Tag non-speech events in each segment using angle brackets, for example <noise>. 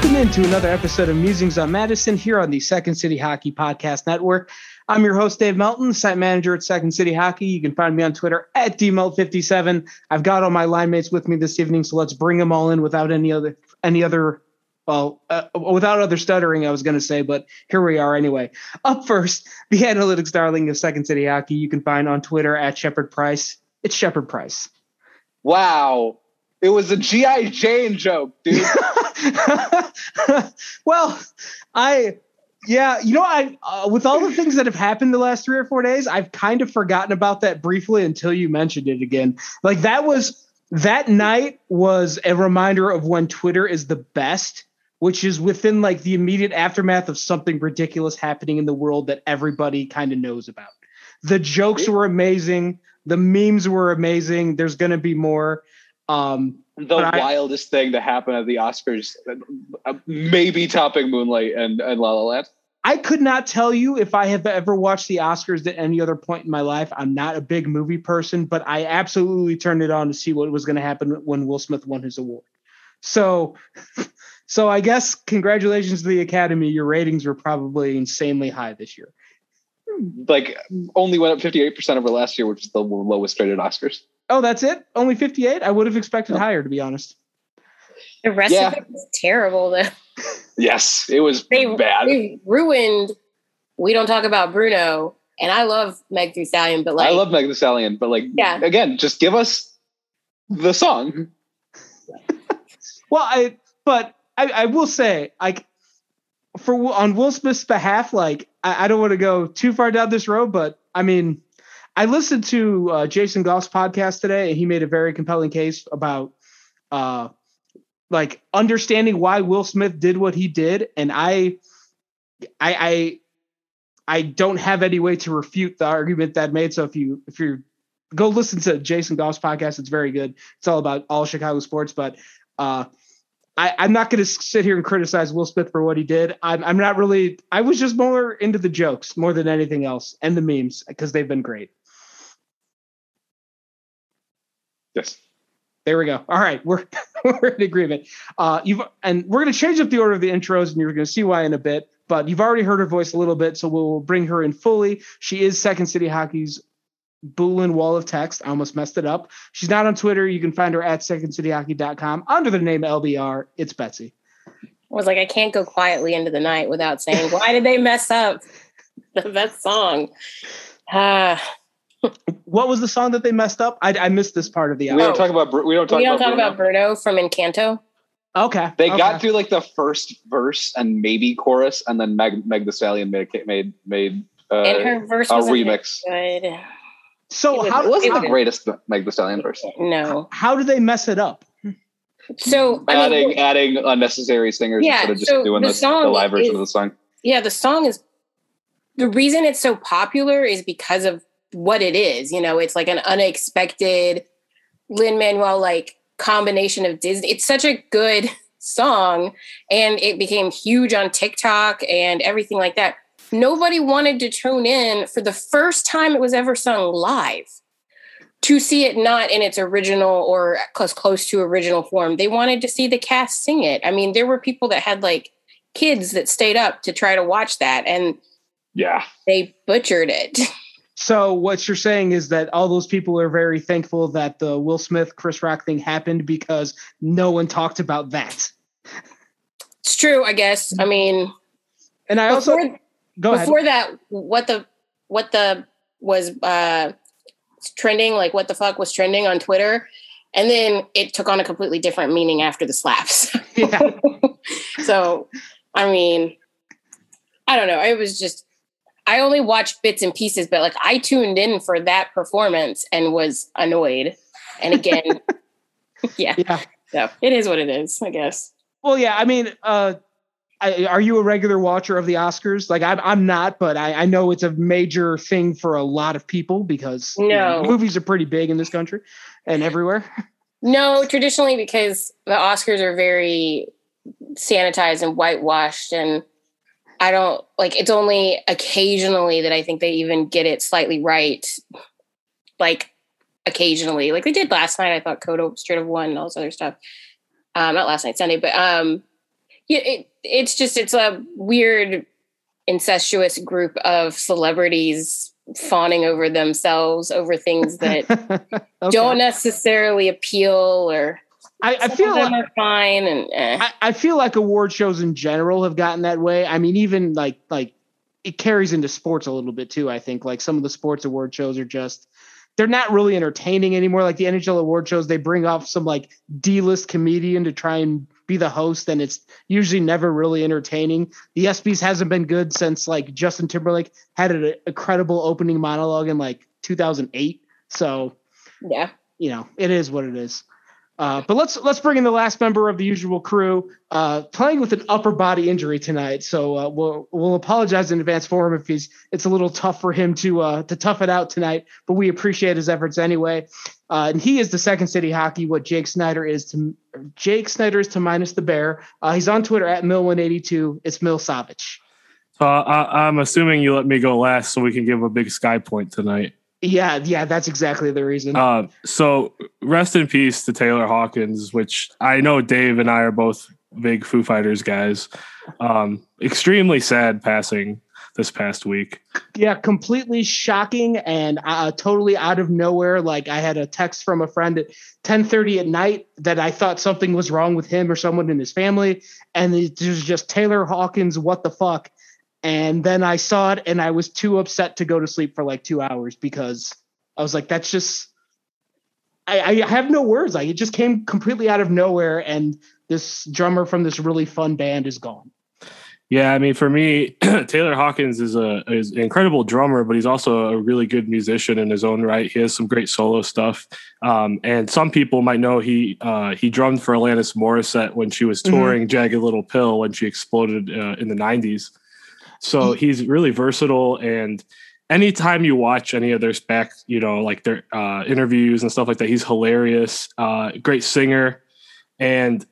Welcome into another episode of Musings on Madison here on the Second City Hockey Podcast Network. I'm your host, Dave Melton, site manager at Second City Hockey. You can find me on Twitter at dmelt57. I've got all my line mates with me this evening, so let's bring them all in without any other any other well, uh, without other stuttering, I was going to say, but here we are anyway. Up first, the analytics darling of Second City Hockey. You can find on Twitter at Shepard Price. It's Shepard Price. Wow. It was a G.I. Jane joke, dude. <laughs> well, I, yeah, you know, I, uh, with all the things that have happened the last three or four days, I've kind of forgotten about that briefly until you mentioned it again. Like that was, that night was a reminder of when Twitter is the best which is within like the immediate aftermath of something ridiculous happening in the world that everybody kind of knows about. The jokes were amazing. The memes were amazing. There's going to be more. Um, the wildest I, thing to happen at the Oscars, uh, maybe topping Moonlight and, and La La Land. I could not tell you if I have ever watched the Oscars at any other point in my life. I'm not a big movie person, but I absolutely turned it on to see what was going to happen when Will Smith won his award. So <laughs> So I guess congratulations to the Academy. Your ratings were probably insanely high this year. Like only went up 58% over last year, which is the lowest rated Oscars. Oh, that's it? Only 58? I would have expected higher, to be honest. The rest yeah. of it was terrible, though. <laughs> yes, it was they, bad. They ruined We Don't Talk About Bruno. And I love Meg Thee Stallion, but like. I love Meg Thee Stallion, but like, yeah. again, just give us the song. well, I, but I, I will say, like, for on Will Smith's behalf, like, I, I don't want to go too far down this road, but I mean, I listened to uh, Jason Goff's podcast today, and he made a very compelling case about, uh, like understanding why Will Smith did what he did, and I, I, I, I don't have any way to refute the argument that made. So if you if you go listen to Jason Goff's podcast, it's very good. It's all about all Chicago sports, but uh, I, am not going to sit here and criticize Will Smith for what he did. I'm, I'm not really. I was just more into the jokes more than anything else, and the memes because they've been great. Yes. There we go. All right, we're <laughs> we're in agreement. Uh, you've and we're going to change up the order of the intros, and you're going to see why in a bit. But you've already heard her voice a little bit, so we'll bring her in fully. She is Second City Hockey's Boolean wall of text. I almost messed it up. She's not on Twitter. You can find her at secondcityhockey.com under the name LBR. It's Betsy. I was like, I can't go quietly into the night without saying, why did they mess up the best song? <sighs> Uh, <laughs> what was the song that they messed up? I, I missed this part of the album. We don't talk about we don't talk, we don't about, talk Bruno. about Bruno from Encanto. Okay, they okay. got through like the first verse and maybe chorus, and then Meg Meg the Stallion made made made uh, and her verse a remix. Good. So it how was, wasn't the greatest Meg the Stallion verse? No. How do they mess it up? So adding I mean, adding unnecessary singers yeah, instead of just so doing the, the, the live version is, of the song. Yeah, the song is the reason it's so popular is because of what it is. You know, it's like an unexpected Lin Manuel like combination of Disney. It's such a good <laughs> song, and it became huge on TikTok and everything like that nobody wanted to tune in for the first time it was ever sung live to see it not in its original or close close to original form. They wanted to see the cast sing it. I mean, there were people that had like kids that stayed up to try to watch that and yeah. They butchered it. <laughs> So what you're saying is that all those people are very thankful that the Will Smith Chris Rock thing happened because no one talked about that. It's true, I guess. I mean, and I before, also Go Before ahead. that, what the what the was uh trending, like what the fuck was trending on Twitter. And then it took on a completely different meaning after the slaps. <laughs> Yeah. so I mean, I don't know. It was just I only watched bits and pieces, but like I tuned in for that performance and was annoyed. And again, <laughs> yeah. Yeah. So it is what it is, I guess. Well, yeah. I mean, uh, I, are you a regular watcher of the Oscars? Like I'm, I'm not, but I, I know it's a major thing for a lot of people because no. You know, movies are pretty big in this country and everywhere. <laughs> No, traditionally because the Oscars are very sanitized and whitewashed, and I don't like. It's only occasionally that I think they even get it slightly right. Like occasionally, like they did last night. I thought Coda straight of won and all this other stuff. Um, not last night, Sunday, but um, it, it's just it's a weird incestuous group of celebrities fawning over themselves over things that <laughs> okay. don't necessarily appeal or I, I feel like are fine and eh. I, I feel like award shows in general have gotten that way. I mean, even like like it carries into sports a little bit too. I think like some of the sports award shows are just they're not really entertaining anymore. Like the NHL award shows, they bring off some like D-list comedian to try and be the host, and it's usually never really entertaining. The ESPYS hasn't been good since like Justin Timberlake had an incredible opening monologue in like 2008. So yeah, you know, it is what it is. Uh, but let's let's bring in the last member of the usual crew, uh, playing with an upper body injury tonight. So uh, we'll we'll apologize in advance for him if he's it's a little tough for him to uh, to tough it out tonight. But we appreciate his efforts anyway. Uh, and he is the second city hockey. What Jake Snyder is to Jake Snyder is to minus the bear. he's on Twitter at Mill182. It's Mill Savage. So I, I'm assuming you let me go last so we can give a big sky point tonight. Yeah, yeah, that's exactly the reason. Uh, so rest in peace to Taylor Hawkins, which I know Dave and I are both big Foo Fighters guys. Um, extremely sad passing this past week. Yeah, completely shocking and uh, totally out of nowhere. Like I had a text from a friend at 10:30 at night that I thought something was wrong with him or someone in his family, and it was just Taylor Hawkins. What the fuck? And then I saw it and I was too upset to go to sleep for like two hours because I was like, that's just, I, I have no words. Like it just came completely out of nowhere. And this drummer from this really fun band is gone. Yeah, I mean, for me, <clears throat> Taylor Hawkins is a is an incredible drummer, but he's also a really good musician in his own right. He has some great solo stuff, um, and some people might know he uh, he drummed for Alanis Morissette when she was mm-hmm. touring mm-hmm. Jagged Little Pill when she exploded uh, in the '90s. So he's really versatile and anytime you watch any of their back, you know, like their uh, interviews and stuff like that, he's hilarious, uh, great singer. And,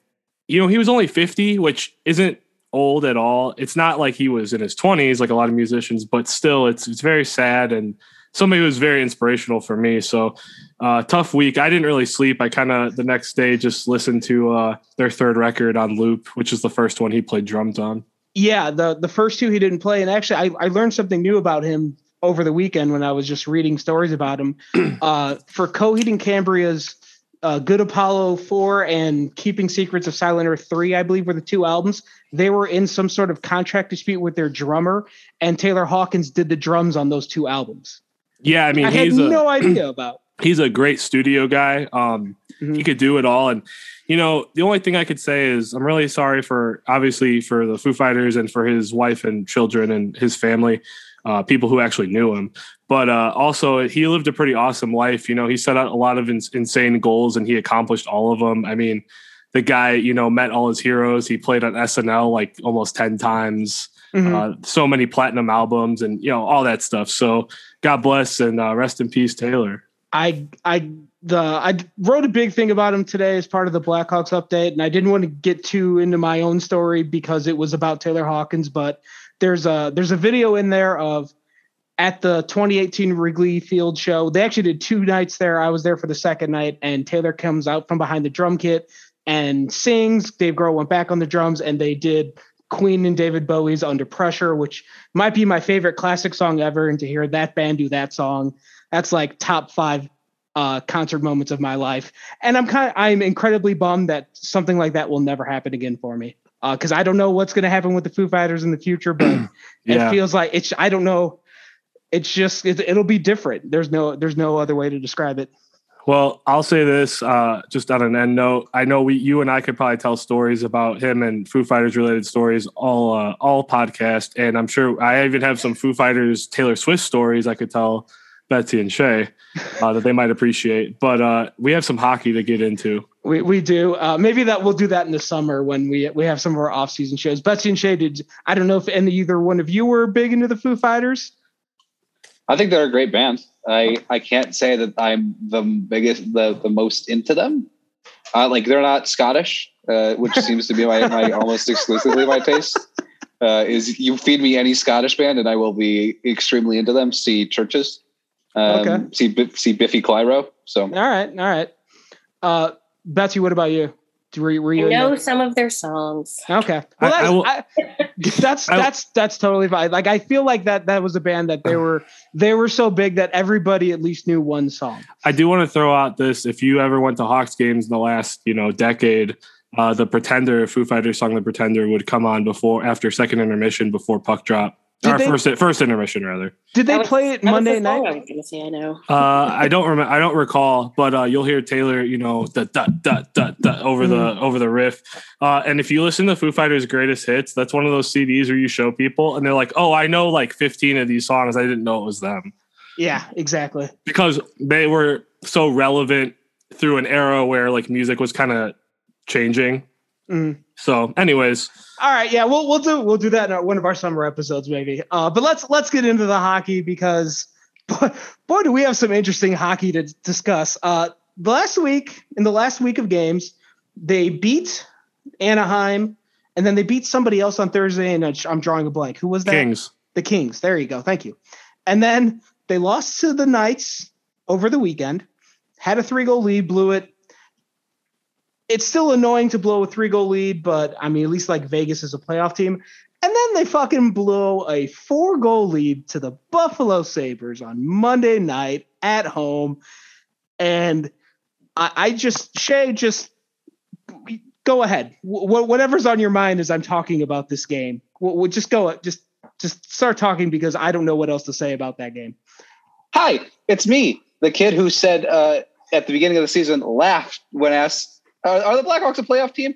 you know, he was only 50, which isn't old at all. It's not like he was in his 20s, like a lot of musicians, but still, it's, it's very sad. And somebody who was very inspirational for me. So, uh, tough week. I didn't really sleep. I kind of the next day just listened to uh, their third record on loop, which is the first one he played drums on. Yeah, the the first two he didn't play, and actually, I, I learned something new about him over the weekend when I was just reading stories about him. <clears throat> uh, for Coheed and Cambria's uh, Good Apollo 4 and Keeping Secrets of Silent Earth 3, I believe, were the two albums. They were in some sort of contract dispute with their drummer, and Taylor Hawkins did the drums on those two albums. Yeah, I mean, I had no idea about. He's a great studio guy. Um, mm-hmm. He could do it all, and you know, the only thing I could say is I'm really sorry for obviously for the Foo Fighters and for his wife and children and his family, uh, people who actually knew him. But uh, also, he lived a pretty awesome life. You know, he set out a lot of in- insane goals and he accomplished all of them. I mean, the guy, you know, met all his heroes. He played on SNL like almost 10 times. Mm-hmm. Uh, so many platinum albums and you know all that stuff. So God bless and uh, rest in peace, Taylor. I I the I wrote a big thing about him today as part of the Blackhawks update, and I didn't want to get too into my own story because it was about Taylor Hawkins. But there's a there's a video in there of at the 2018 Wrigley Field show. They actually did two nights there. I was there for the second night, and Taylor comes out from behind the drum kit and sings. Dave Grohl went back on the drums, and they did Queen and David Bowie's Under Pressure, which might be my favorite classic song ever. And to hear that band do that song, that's like top five uh, concert moments of my life. And I'm kind of, I'm incredibly bummed that something like that will never happen again for me. Because uh, I don't know what's going to happen with the Foo Fighters in the future, but <clears throat> yeah. it feels like it's. I don't know. It's just it, it'll be different. There's no there's no other way to describe it. Well, I'll say this uh, just on an end note. I know we, you and I could probably tell stories about him and Foo Fighters related stories all, uh, all podcast, and I'm sure I even have some Foo Fighters Taylor Swift stories I could tell Betsy and Shay uh, <laughs> that they might appreciate. But uh, we have some hockey to get into. We, we do. Uh, maybe that we'll do that in the summer when we we have some of our off season shows. Betsy and Shay did. I don't know if any either one of you were big into the Foo Fighters. I think they're a great band. I I can't say that I'm the biggest the the most into them. Uh, like they're not Scottish, uh, which <laughs> seems to be my, my almost exclusively my taste. Uh, is you feed me any Scottish band and I will be extremely into them. See CHVRCHES. Um, okay. See, see Biffy Clyro. So. All right. All right. Uh, Betsy, what about you? Were, were I you in know some of their songs. Okay, I- well, I will- <laughs> that's, I, that's I- that's that's totally fine. Like I feel like that that was a band that they were they were so big that everybody at least knew one song. I do want to throw out this: if you ever went to Hawks games in the last, you know, decade, uh, the Pretender, Foo Fighters song "The Pretender" would come on before, after second intermission, before puck drop, Did or they- first first intermission rather. Did they was- play it Monday night? I was gonna say I know. Uh, I don't remember. I don't recall, but uh, you'll hear Taylor, you know, da da da da da over the Mm-hmm. over the riff. Uh, and if you listen to Foo Fighters' greatest hits, that's one of those CDs where you show people, and they're like, "Oh, I know like 15 of these songs. I didn't know it was them." Yeah, exactly. because they were so relevant through an era where like music was kind of changing. Mm. So, anyways, All right, yeah, we'll we'll do we'll do that in our, one of our summer episodes maybe. Uh, but let's let's get into the hockey because <laughs> boy, boy do we have some interesting hockey to discuss. Uh, the last week in the last week of games, they beat Anaheim, and then they beat somebody else on Thursday, and I'm drawing a blank. Who was that? Kings. The Kings. There you go. Thank you. And then they lost to the Knights over the weekend. Had a three goal lead, blew it. It's still annoying to blow a three goal lead, but I mean, at least like Vegas is a playoff team. And then they fucking blow a four goal lead to the Buffalo Sabres on Monday night at home. And I, I just, Shay, just go ahead. Wh- whatever's on your mind as I'm talking about this game. We'll, we'll just go, just just start talking because I don't know what else to say about that game. Hi, it's me, the kid who said uh, at the beginning of the season, laughed when asked, uh, "Are the Blackhawks a playoff team?"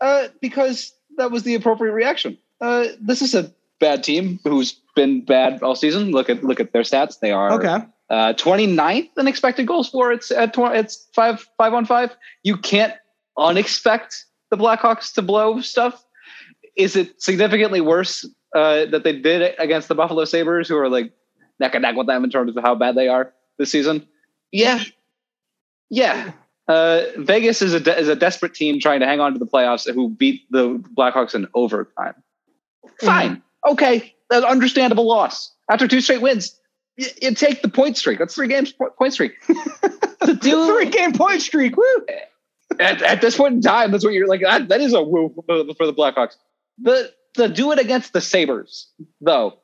Uh, because that was the appropriate reaction. Uh, this is a bad team who's been bad all season. Look at look at their stats. They are Okay. uh, 29th in expected goals for. It's at tw- it's five five on five. You can't unexpect the Blackhawks to blow stuff. Is it significantly worse uh, that they did against the Buffalo Sabres, who are like neck and neck with them in terms of how bad they are this season? Yeah, yeah. Uh, Vegas is a de- is a desperate team trying to hang on to the playoffs who beat the Blackhawks in overtime. Fine, okay, an understandable loss after two straight wins. You, you take the point streak. That's three games po- point streak. <laughs> to do <laughs> Three game point streak. Woo! at, at this point in time, that's what you're like. That, that is a woo for the, for the Blackhawks. The to do it against the Sabres, though,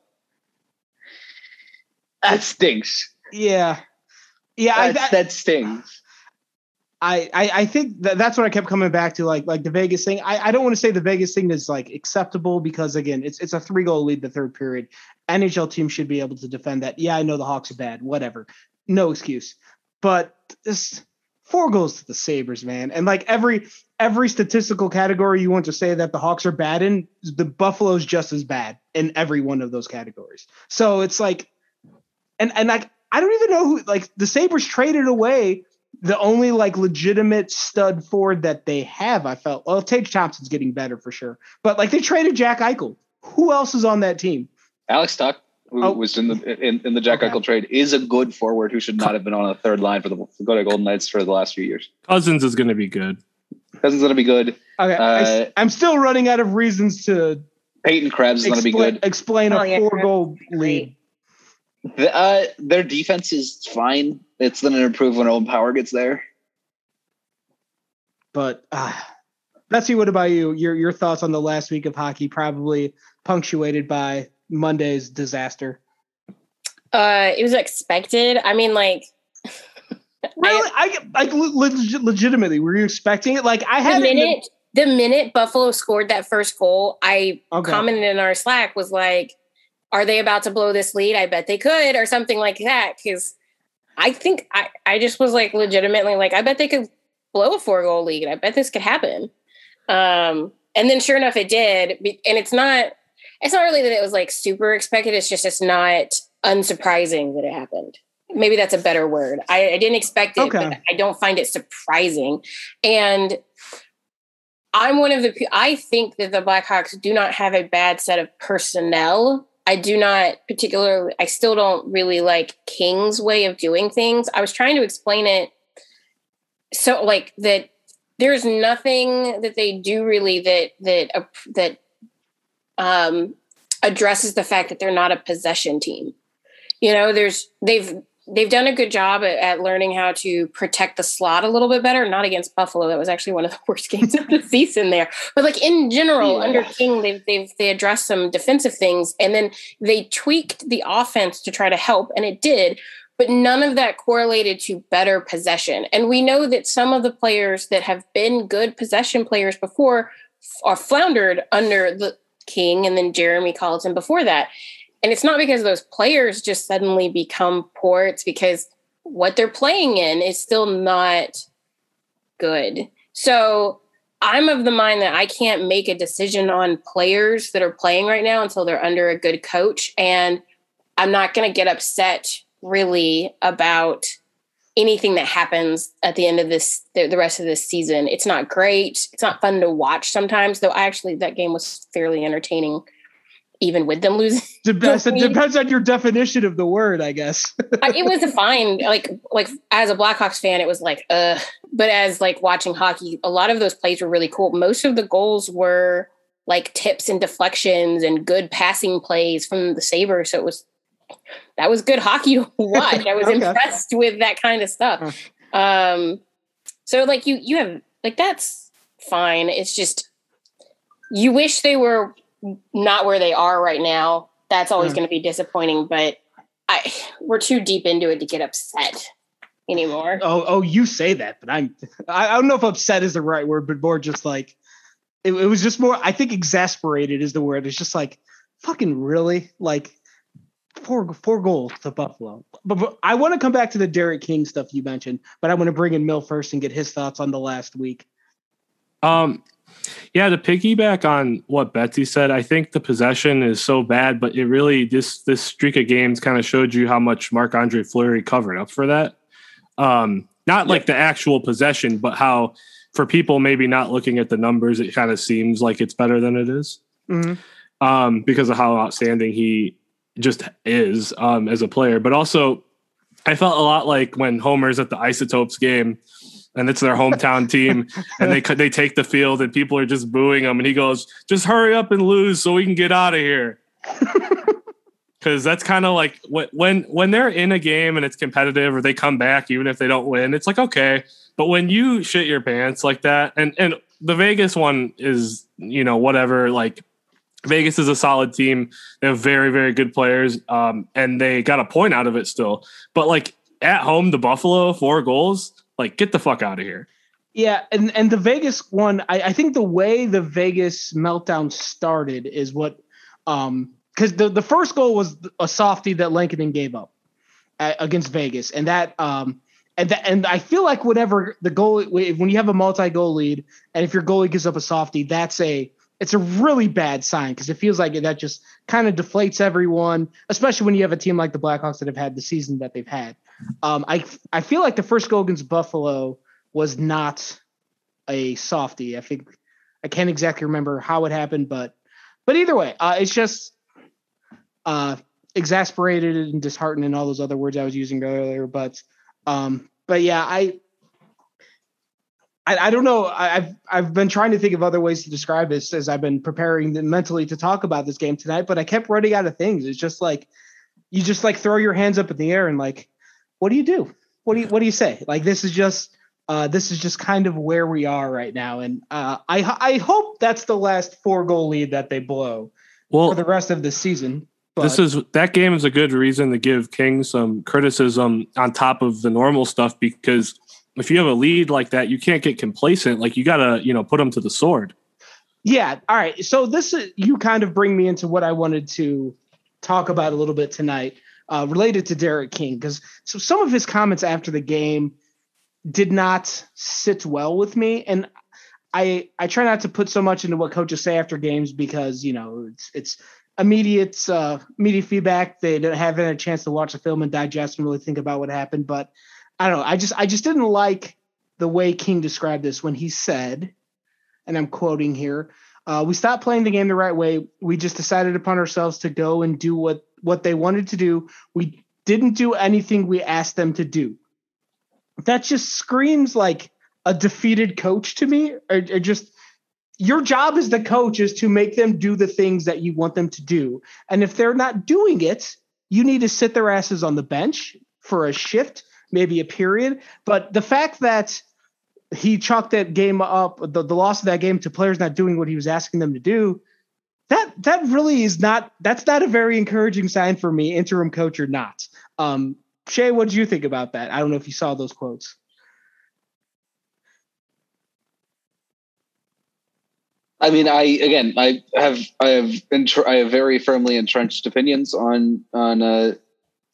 that stinks. Yeah. Yeah, I, That, I, that stings. I, I think that that's what I kept coming back to, like like the Vegas thing. I, I don't want to say the Vegas thing is like acceptable because again, it's it's a three goal lead the third period. NHL team should be able to defend that. Yeah, I know the Hawks are bad, whatever, no excuse. But this four goals to the Sabres, man, and like every every statistical category you want to say that the Hawks are bad in, the Buffalo's just as bad in every one of those categories. So it's like, and and like I don't even know who like the Sabres traded away the only like legitimate stud forward that they have, I felt. Well, Tage Thompson's getting better for sure, but like they traded Jack Eichel. Who else is on that team? Alex Tuch, who Oh. was in the in, in the Jack Okay. Eichel trade, is a good forward who should not have been on a third line for the go to Golden Knights for the last few years. Cozens is going to be good. Cozens is going to be good. Okay, Uh, I, am still running out of reasons to Peyton Krebs is going to be explain, good. explain Oh, a yeah, four goal lead. The, uh, their defense is fine. It's going to improve when Owen Power gets there. But uh, Betsy, what about you? Your your thoughts on the last week of hockey, probably punctuated by Monday's disaster. Uh, it was expected. I mean, like <laughs> Really, I like le- leg- legitimately, were you expecting it? Like I had it in the- minute the minute Buffalo scored that first goal, I Okay. commented in our Slack was like, "Are they about to blow this lead? I bet they could," or something like that. Because I think I I just was like legitimately like, I bet they could blow a four goal lead. And I bet this could happen. Um, and then sure enough, it did. And it's not it's not really that it was like super expected. It's just it's not unsurprising that it happened. Maybe that's a better word. I, I didn't expect it, Okay. but I don't find it surprising. And I'm one of the. I think that the Blackhawks do not have a bad set of personnel. I do not particularly. I still don't really like King's way of doing things. I was trying to explain it. So, like that, there's nothing that they do really that that uh, that um, addresses the fact that they're not a possession team. You know, there's they've they've done a good job at, at, learning how to protect the slot a little bit better. Not against Buffalo, that was actually one of the <laughs> worst games of the <laughs> season there. But like in general, yeah. under King, they've they've they addressed some defensive things, and then they tweaked the offense to try to help, and it did. But none of that correlated to better possession. And we know that some of the players that have been good possession players before are floundered under the King and then Jeremy Colliton before that. And it's not because those players just suddenly become poor, it's because what they're playing in is still not good. So I'm of the mind that I can't make a decision on players that are playing right now until they're under a good coach. And I'm not going to get upset really about anything that happens at the end of this the, rest of this season it's not great it's not fun to watch sometimes though i actually that game was fairly entertaining even with them losing. <laughs> Depends, it depends on your definition of the word, I guess. it was <laughs> a fine, like like as a Blackhawks fan, it was like, uh. But as like watching hockey, a lot of those plays were really cool. Most of the goals were like tips and deflections and good passing plays from the Sabres. So it was that was good hockey to <laughs> watch. I was okay. impressed with that kind of stuff. Um, so like you you have like that's fine. It's just you wish they were not where they are right now, that's always mm. going to be disappointing. But I we're too deep into it to get upset anymore. Oh, oh, you say that, but I'm I, I don't know if upset is the right word, but more just like it, it was just more. I think exasperated is the word. It's just like fucking really like four four goals to Buffalo. But, but I want to come back to the Derek King stuff you mentioned, but I want to bring in Mill first and get his thoughts on the last week. Um, yeah, to piggyback on what Betsy said, I think the possession is so bad, but it really this this streak of games kind of showed you how much Marc Andre Fleury covered up for that. Um, not like the actual possession, but how for people maybe not looking at the numbers, it kind of seems like it's better than it is. Mm-hmm. Um, because of how outstanding he just is um, as a player. But also, I felt a lot like when Homer's at the Isotopes game and it's their hometown team, and they they take the field, and people are just booing him, and he goes, "Just hurry up and lose so we can get out of here." <laughs> Because that's kind of like when when they're in a game and it's competitive, or they come back even if they don't win, it's like okay. But when you shit your pants like that, and and the Vegas one is you know whatever like Vegas is a solid team. They have very, very good players, um, and they got a point out of it still. But like at home, the Buffalo four goals. Like, get the fuck out of here. Yeah, and and the Vegas one, I, I think the way the Vegas meltdown started is what, um, because the the first goal was a softie that Lankinen gave up at, against Vegas, and that um. And, that, and I feel like whenever the goal, when you have a multi-goal lead, and if your goalie gives up a softie, that's a it's a really bad sign because it feels like that just kind of deflates everyone, especially when you have a team like the Blackhawks that have had the season that they've had. Um, I I feel like the first goal against Buffalo was not a softie. I think I can't exactly remember how it happened, but but either way, uh, it's just uh, exasperated and disheartened and all those other words I was using earlier. But um, but yeah, I I, I don't know. I, have I've been trying to think of other ways to describe this as I've been preparing mentally to talk about this game tonight, but I kept running out of things. It's just like you just like throw your hands up in the air and like, what do you do? What do you what do you say? Like this is just uh, this is just kind of where we are right now, and uh, I I hope that's the last four goal lead that they blow well, for the rest of the season. But. This is that game is a good reason to give King some criticism on top of the normal stuff because if you have a lead like that, you can't get complacent. Like you got to, you know, put them to the sword. Yeah. All right. So this is you kind of bring me into what I wanted to talk about a little bit tonight, uh, related to Derek King, because so some of his comments after the game did not sit well with me, and I I try not to put so much into what coaches say after games because you know it's it's immediate uh, immediate feedback. They don't have a chance to watch the film and digest and really think about what happened, but I don't know. I just I just didn't like the way King described this when he said, and I'm quoting here, uh, we stopped playing the game the right way. We just decided upon ourselves to go and do what what they wanted to do. We didn't do anything we asked them to do. That just screams like a defeated coach to me, or, or just your job as the coach is to make them do the things that you want them to do. And if they're not doing it, you need to sit their asses on the bench for a shift, maybe a period. But the fact that he chalked that game up, the, the loss of that game to players not doing what he was asking them to do, that that really is not that's not a very encouraging sign for me, interim coach or not. Um, Shay, what did you think about that? I don't know if you saw those quotes. I mean, I again, I have, I have, entr- I have very firmly entrenched opinions on on uh,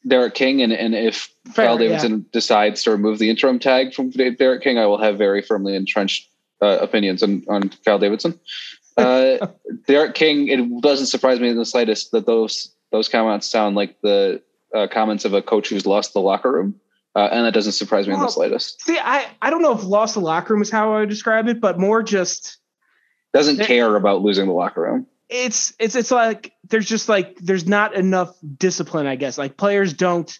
Derek King, and and if Fair, Kyle Davidson yeah. decides to remove the interim tag from Derek King, I will have very firmly entrenched uh, opinions on on Kyle Davidson. <laughs> Uh, Derek King, it doesn't surprise me in the slightest that those those comments sound like the uh, comments of a coach who's lost the locker room, uh, and that doesn't surprise me in the slightest. See, I, I don't know if lost the locker room is how I would describe it, but more just Doesn't There- care about losing the locker room. It's it's it's like there's just like there's not enough discipline, I guess. Like players don't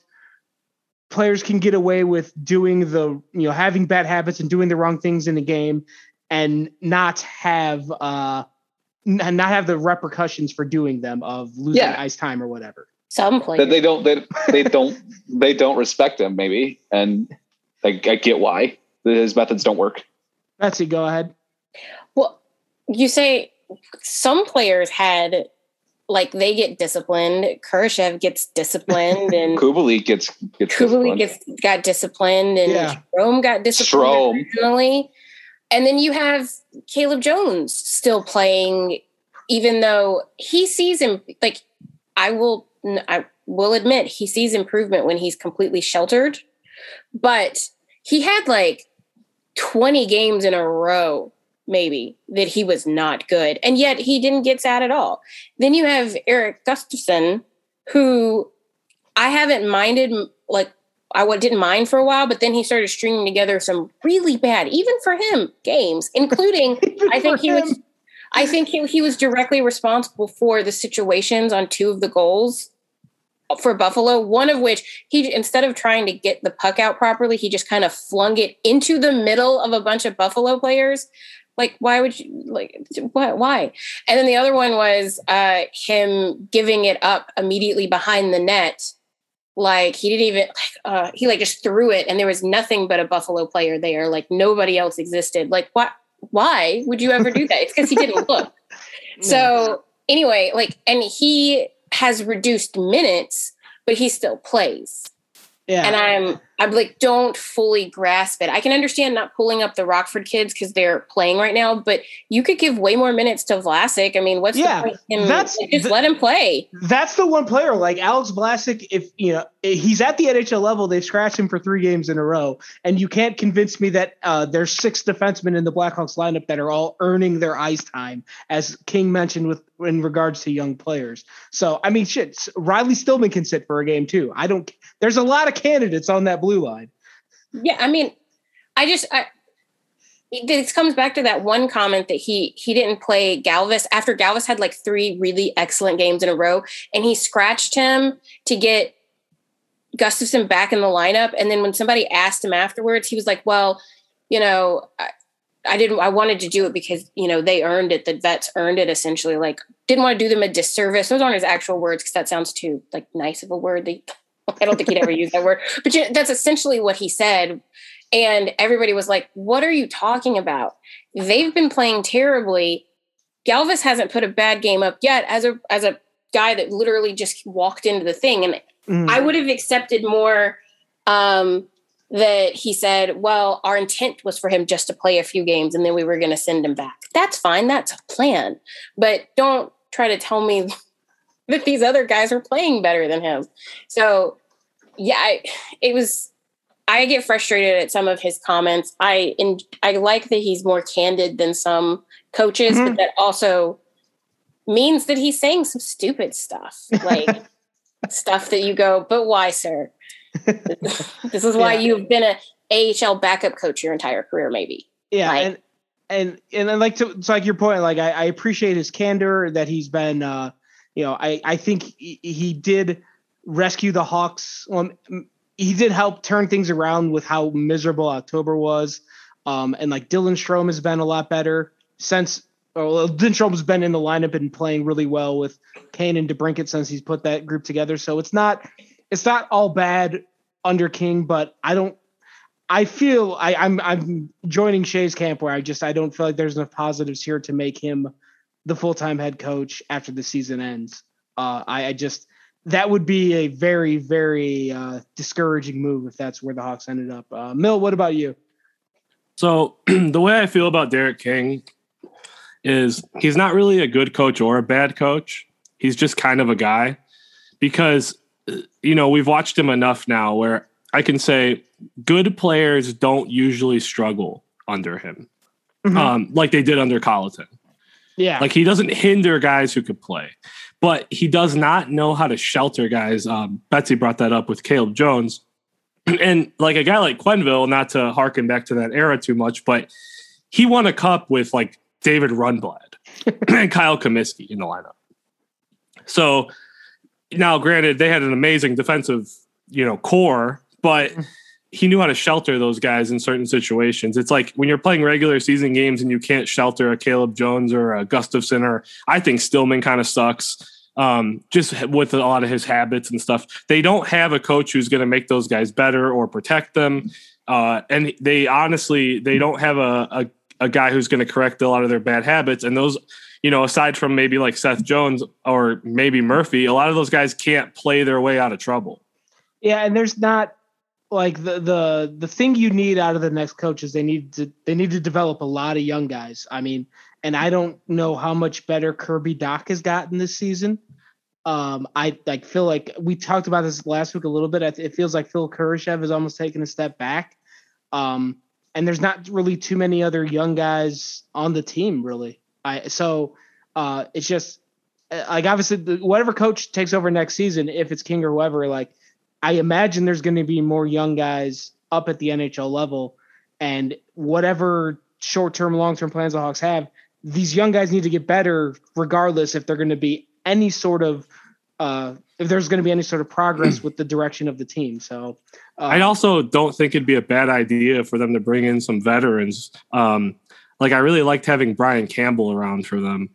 players can get away with doing the you know having bad habits and doing the wrong things in the game and not have uh n- not have the repercussions for doing them of losing Yeah. ice time or whatever. Some that players. they don't they, they don't <laughs> they don't respect him maybe and I, I get why his methods don't work Betsy, go ahead. Well, you say some players had like they get disciplined. Kurashev gets disciplined, and <laughs> Kubalik gets gets Kubalik gets got disciplined, and Yeah. Rome got disciplined Strome. originally. And then you have Caleb Jones still playing, even though he sees him. Like I will, I will admit he sees improvement when he's completely sheltered, but he had like 20 games in a row maybe that he was not good and yet he didn't get sad at all then you have erik gustafsson who i haven't minded like i didn't mind for a while but then he started stringing together some really bad even for him games including <laughs> I think he was. I think he, he was directly responsible for the situations on two of the goals for Buffalo. One of which he instead of trying to get the puck out properly, he just kind of flung it into the middle of a bunch of Buffalo players. Like, why would you like what? Why? And then the other one was uh, him giving it up immediately behind the net. Like he didn't even like uh, he like just threw it, and there was nothing but a Buffalo player there. Like nobody else existed. Like what? Why would you ever do that? It's because he didn't look. <laughs> So anyway, like, and he has reduced minutes, but he still plays. yeah. And I'm, I'm like, don't fully grasp it. I can understand not pulling up the Rockford kids because they're playing right now, but you could give way more minutes to Vlasic. I mean, what's Yeah, the point? in Him, that's- just let him play. that's the one player like Alex Vlasic. If you know he's at the NHL level, they've scratched him for three games in a row, and you can't convince me that uh, there's six defensemen in the Blackhawks lineup that are all earning their ice time, as King mentioned with in regards to young players. So I mean, shit, Riley Stillman can sit for a game too. I don't. There's a lot of candidates on that blue line. Yeah, I mean, I just I, this comes back to that one comment that he he didn't play Galvas after Galvas had like three really excellent games in a row, and he scratched him to get Gustafsson back in the lineup. And then when somebody asked him afterwards, he was like, "Well, you know." I, I didn't. I wanted to do it because you know they earned it. The vets earned it. Essentially, like didn't want to do them a disservice. Those aren't his actual words because that sounds too like nice of a word. They, I don't think he'd ever use that word. But you know, that's essentially what he said. And everybody was like, What are you talking about? They've been playing terribly. Galvas hasn't put a bad game up yet as a as a guy that literally just walked into the thing. And Mm. I would have accepted more um, that he said, Well, our intent was for him just to play a few games and then we were going to send him back. That's fine. That's a plan. But don't try to tell me that these other guys are playing better than him. So, yeah, I, it was. I get frustrated at some of his comments. I in, I like that he's more candid than some coaches, but Mhm. that also means that he's saying some stupid stuff, like <laughs> stuff that you go, "But why, sir? <laughs> this is why Yeah. you've been a AHL backup coach your entire career, maybe." Yeah, Like- and and and I like to it's like your point. Like I, I appreciate his candor that he's been. uh You know, I I think he, he did rescue the Hawks. Well, he did help turn things around with how miserable October was. Um, and like Dylan Strome has been a lot better since. Well, Dylan Strome has been in the lineup and playing really well with Kane and DeBrincat since he's put that group together. So it's not it's not all bad under King, but I don't. I feel I, I'm I'm joining Shay's camp where I just I don't feel like there's enough positives here to make him the full time head coach after the season ends. Uh, I, I just that would be a very very uh, discouraging move if that's where the Hawks ended up. Uh, Mill, what about you? So <clears throat> the way I feel about Derek King is he's not really a good coach or a bad coach. He's just kind of a guy because you know we've watched him enough now where I can say good players don't usually struggle under him, Mhm. um, like they did under Colliton. Yeah, Like he doesn't hinder guys who could play, but he does not know how to shelter guys. Um, Betsy brought that up with Caleb Jones, <clears throat> and like a guy like Quenneville, not to harken back to that era too much, but he won a cup with like David Rundblad <clears throat> and Kyle Cumiskey in the lineup. So now, granted, they had an amazing defensive, you know, core, but he knew how to shelter those guys in certain situations. It's like when you're playing regular season games and you can't shelter a Caleb Jones or a Gustafsson, or I think Stillman kind of sucks. Um, just with a lot of his habits and stuff, they don't have a coach who's going to make those guys better or protect them. Uh, and they honestly, they don't have a, a, a guy who's going to correct a lot of their bad habits. And those, you know, aside from maybe like Seth Jones or maybe Murphy, a lot of those guys can't play their way out of trouble. Yeah, and there's not like the the the thing you need out of the next coach is they need to they need to develop a lot of young guys. I mean, and I don't know how much better Kirby Dach has gotten this season. Um, I like feel like we talked about this last week a little bit. It feels like Phil Kurashev has almost taken a step back. Um, and there's not really too many other young guys on the team really. I so uh, it's just like obviously the, whatever coach takes over next season, if it's King or whoever, like I imagine there's going to be more young guys up at the NHL level, and whatever short-term, long-term plans the Hawks have, these young guys need to get better, regardless if they're going to be any sort of uh, if there's going to be any sort of progress with the direction of the team. So uh, I also don't think it'd be a bad idea for them to bring in some veterans. Um, like I really liked having Brian Campbell around for them.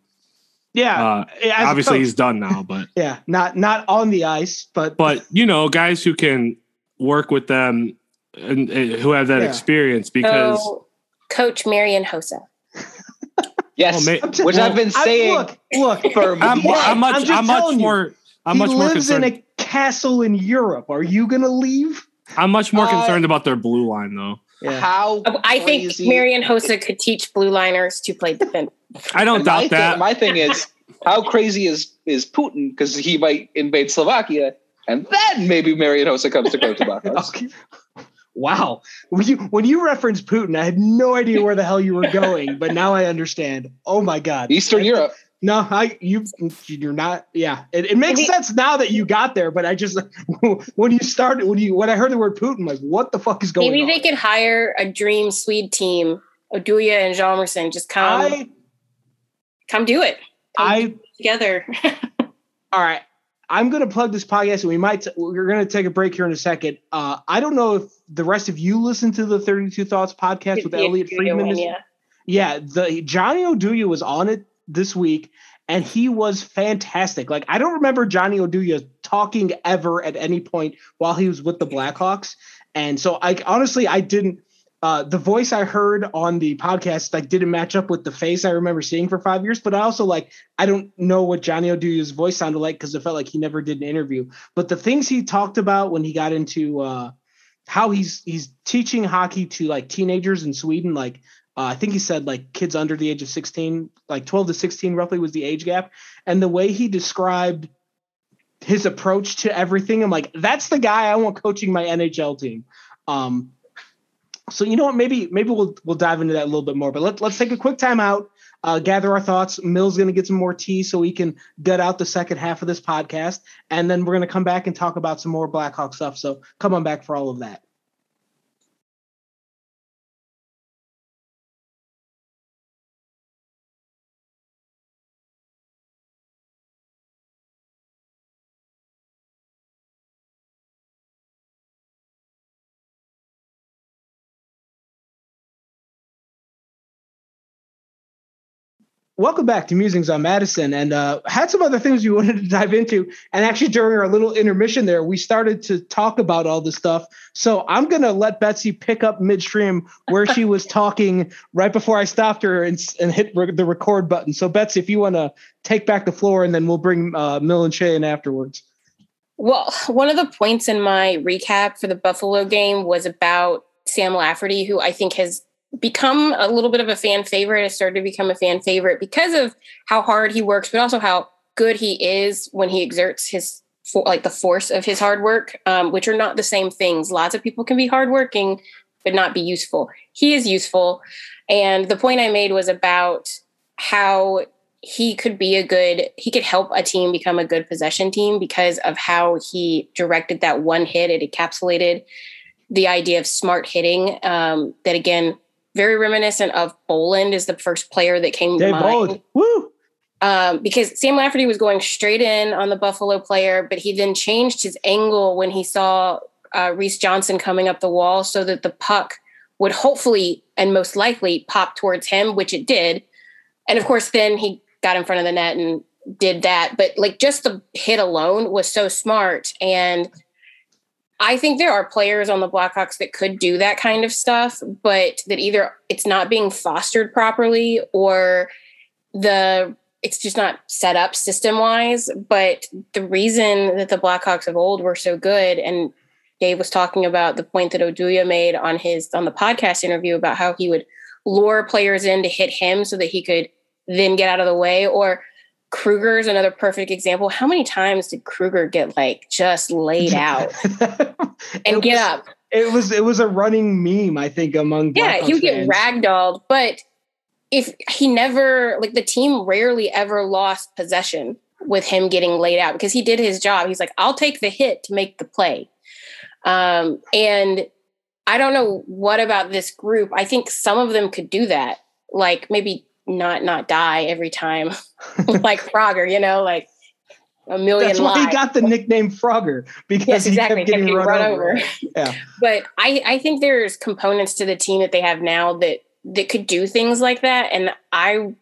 Yeah, Uh, as obviously, he's done now, <laughs> but yeah, not not on the ice, but but you know, guys who can work with them and, and who have that Yeah. experience because So, Coach Marian Hossa. <laughs> Yes, Well, ma- I'm just- which I've been I- saying look, look, <laughs> for I'm, Yeah, I'm much I'm I'm, much telling you. more I'm he much more lives in a castle in Europe. Are you going to leave? I'm much more Uh, concerned about their blue line though. how I think crazy- Marian Hossa could teach blue liners to play defense. I don't And my doubt thi- that. my thing is, how crazy is is Putin? Because he might invade Slovakia, and then maybe Marian Hossa comes to coach about. Okay. Wow. When you, when you reference Putin, I had no idea where the hell you were going, but now I understand. Oh my God. Eastern Europe. No, I you you're not. Yeah, it, it makes Maybe- sense now that you got there. But I just <laughs> when you started when you when I heard the word Putin, like what the fuck is going on? Maybe on? they could hire a dream Swede team. Oduya and Hjalmarsson just come I come do it. Come I together. <laughs> all right. I'm gonna plug this podcast, and we might we're gonna take a break here in a second. Uh, I don't know if the rest of you listen to the 32 Thoughts podcast with Elliotte Friedman. one, yeah. Yeah, the Johnny Oduya was on it this week, and he was fantastic. Like I don't remember Johnny Oduya talking ever at any point while he was with the Blackhawks, and so I honestly I didn't. Uh, the voice I heard on the podcast like didn't match up with the face I remember seeing for five years, but I also like I don't know what Johnny Oduya's voice sounded like because it felt like he never did an interview. But the things he talked about when he got into uh, how he's he's teaching hockey to like teenagers in Sweden, like uh, I think he said like kids under the age of 16, like 12 to 16 roughly was the age gap. And the way he described his approach to everything, I'm like, that's the guy I want coaching my NHL team. Um, so you know what? Maybe maybe we'll we'll dive into that a little bit more. But let's let's take a quick time out, uh, gather our thoughts. Mill's gonna get some more tea so we can gut out the second half of this podcast, and then we're gonna come back and talk about some more Blackhawk stuff. So come on back for all of that. Welcome back to Musings on Madison, and uh, had some other things we <laughs> wanted to dive into. And actually, during our little intermission there, we started to talk about all this stuff. So I'm gonna let Betsy pick up midstream where she was <laughs> talking right before I stopped her and, and hit re- the record button. So Betsy, if you want to take back the floor, and then we'll bring uh, Mill and Shay in afterwards. Well, one of the points in my recap for the Buffalo game was about Sam Lafferty, who I think has become a little bit of a fan favorite, has started to become a fan favorite because of how hard he works, but also how good he is when he exerts his like the force of his hard work, um, which are not the same things. Lots of people can be hardworking but not be useful. He is useful, and the point I made was about how he could be a good he could help a team become a good possession team because of how he directed that one hit it encapsulated the idea of smart hitting um, that again very reminiscent of Bolland is the first player that came Dave to mind. Woo! Um, because Sam Lafferty was going straight in on the Buffalo player, but he then changed his angle when he saw uh, Reese Johnson coming up the wall so that the puck would hopefully and most likely pop towards him, which it did. And of course, then he got in front of the net and did that. But like just the hit alone was so smart. And I think there are players on the Blackhawks that could do that kind of stuff, but that either it's not being fostered properly or the it's just not set up system wise. But the reason that the Blackhawks of old were so good, and Dave was talking about the point that Oduya made on his on the podcast interview about how he would lure players in to hit him so that he could then get out of the way, or Kruger is another perfect example. How many times did Kruger get like just laid out <laughs> and get up? It was it was a running meme, I think, among yeah. he would fans. get ragdolled, but if he never like the team rarely ever lost possession with him getting laid out because he did his job. He's like, I'll take the hit to make the play. Um, and I don't know what about this group. I think some of them could do that. Like maybe not not die every time <laughs> <laughs> like Frogger, you know, like a million. That's why lives. he got the nickname Frogger because yes, exactly. he kept getting, run, run, over. over. <laughs> yeah, but I I think there's components to the team that they have now that that could do things like that, and I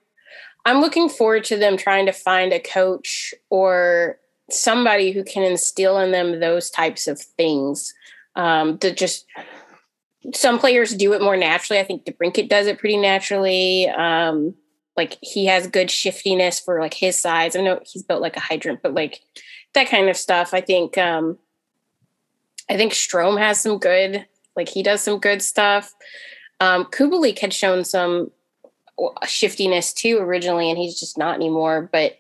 I'm looking forward to them trying to find a coach or somebody who can instill in them those types of things um, that just some players do it more naturally. I think DeBrincat does it pretty naturally. Um, like he has good shiftiness for like his size. I know he's built like a hydrant, but like that kind of stuff. I think um, I think Strome has some good, like he does some good stuff. Um, Kubalik had shown some shiftiness too originally, and he's just not anymore. But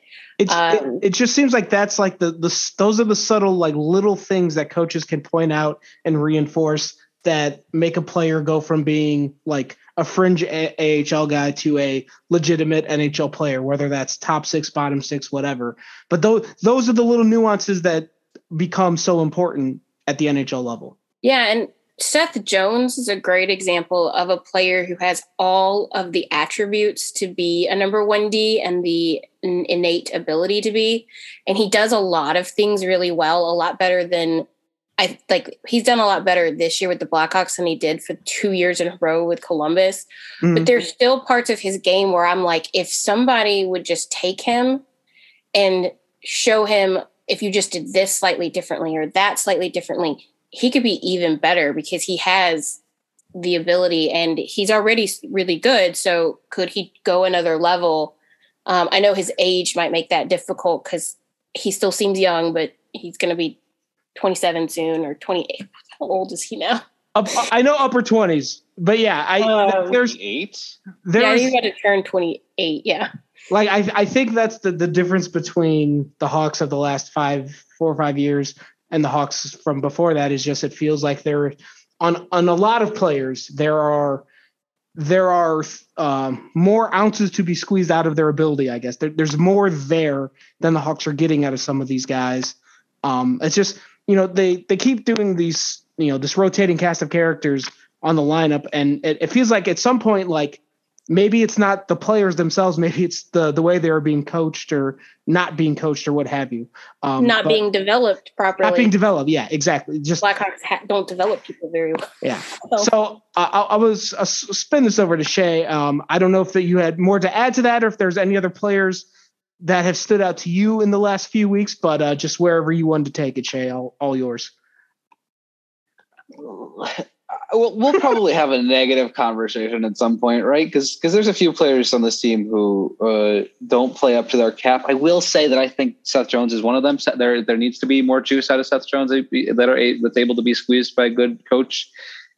um, it, it just seems like that's like the the those are the subtle like little things that coaches can point out and reinforce that make a player go from being like a fringe a- AHL guy to a legitimate NHL player, whether that's top six, bottom six, whatever. But those those are the little nuances that become so important at the NHL level. Yeah, and Seth Jones is a great example of a player who has all of the attributes to be a number 1D and the innate ability to be. And he does a lot of things really well, a lot better than I like he's done a lot better this year with the Blackhawks than he did for two years in a row with Columbus. Mm-hmm. But there's still parts of his game where I'm like, if somebody would just take him and show him if you just did this slightly differently or that slightly differently, he could be even better because he has the ability and he's already really good. So could he go another level? Um, I know his age might make that difficult because he still seems young, but he's going to be 27 soon or 28. <laughs> How old is he now? Up, I know upper 20s, but yeah, I um, there's eight. There's, yeah, he's got to turn 28. Yeah. Like I, I think that's the the difference between the Hawks of the last five, four or five years and the Hawks from before that is just it feels like they're on on a lot of players there are there are um, more ounces to be squeezed out of their ability. I guess there, there's more there than the Hawks are getting out of some of these guys. Um, it's just you know they they keep doing these you know this rotating cast of characters on the lineup and it, it feels like at some point like maybe it's not the players themselves. <laughs> Maybe it's the the way they are being coached or not being coached or what have you. Um, not being developed properly. Not being developed. Yeah, exactly. Just Blackhawks ha- don't develop people very well. Yeah. <laughs> So, so uh, I, I, was uh, spin this over to Shay. Um, I don't know if that you had more to add to that, or if there's any other players that have stood out to you in the last few weeks. But uh, just wherever you wanted to take it, Shay, all, all yours. we'll, we'll probably have a negative conversation at some point, right? Because because there's a few players on this team who uh, don't play up to their cap. I will say that I think Seth Jones is one of them. There there needs to be more juice out of Seth Jones that are that's able to be squeezed by a good coach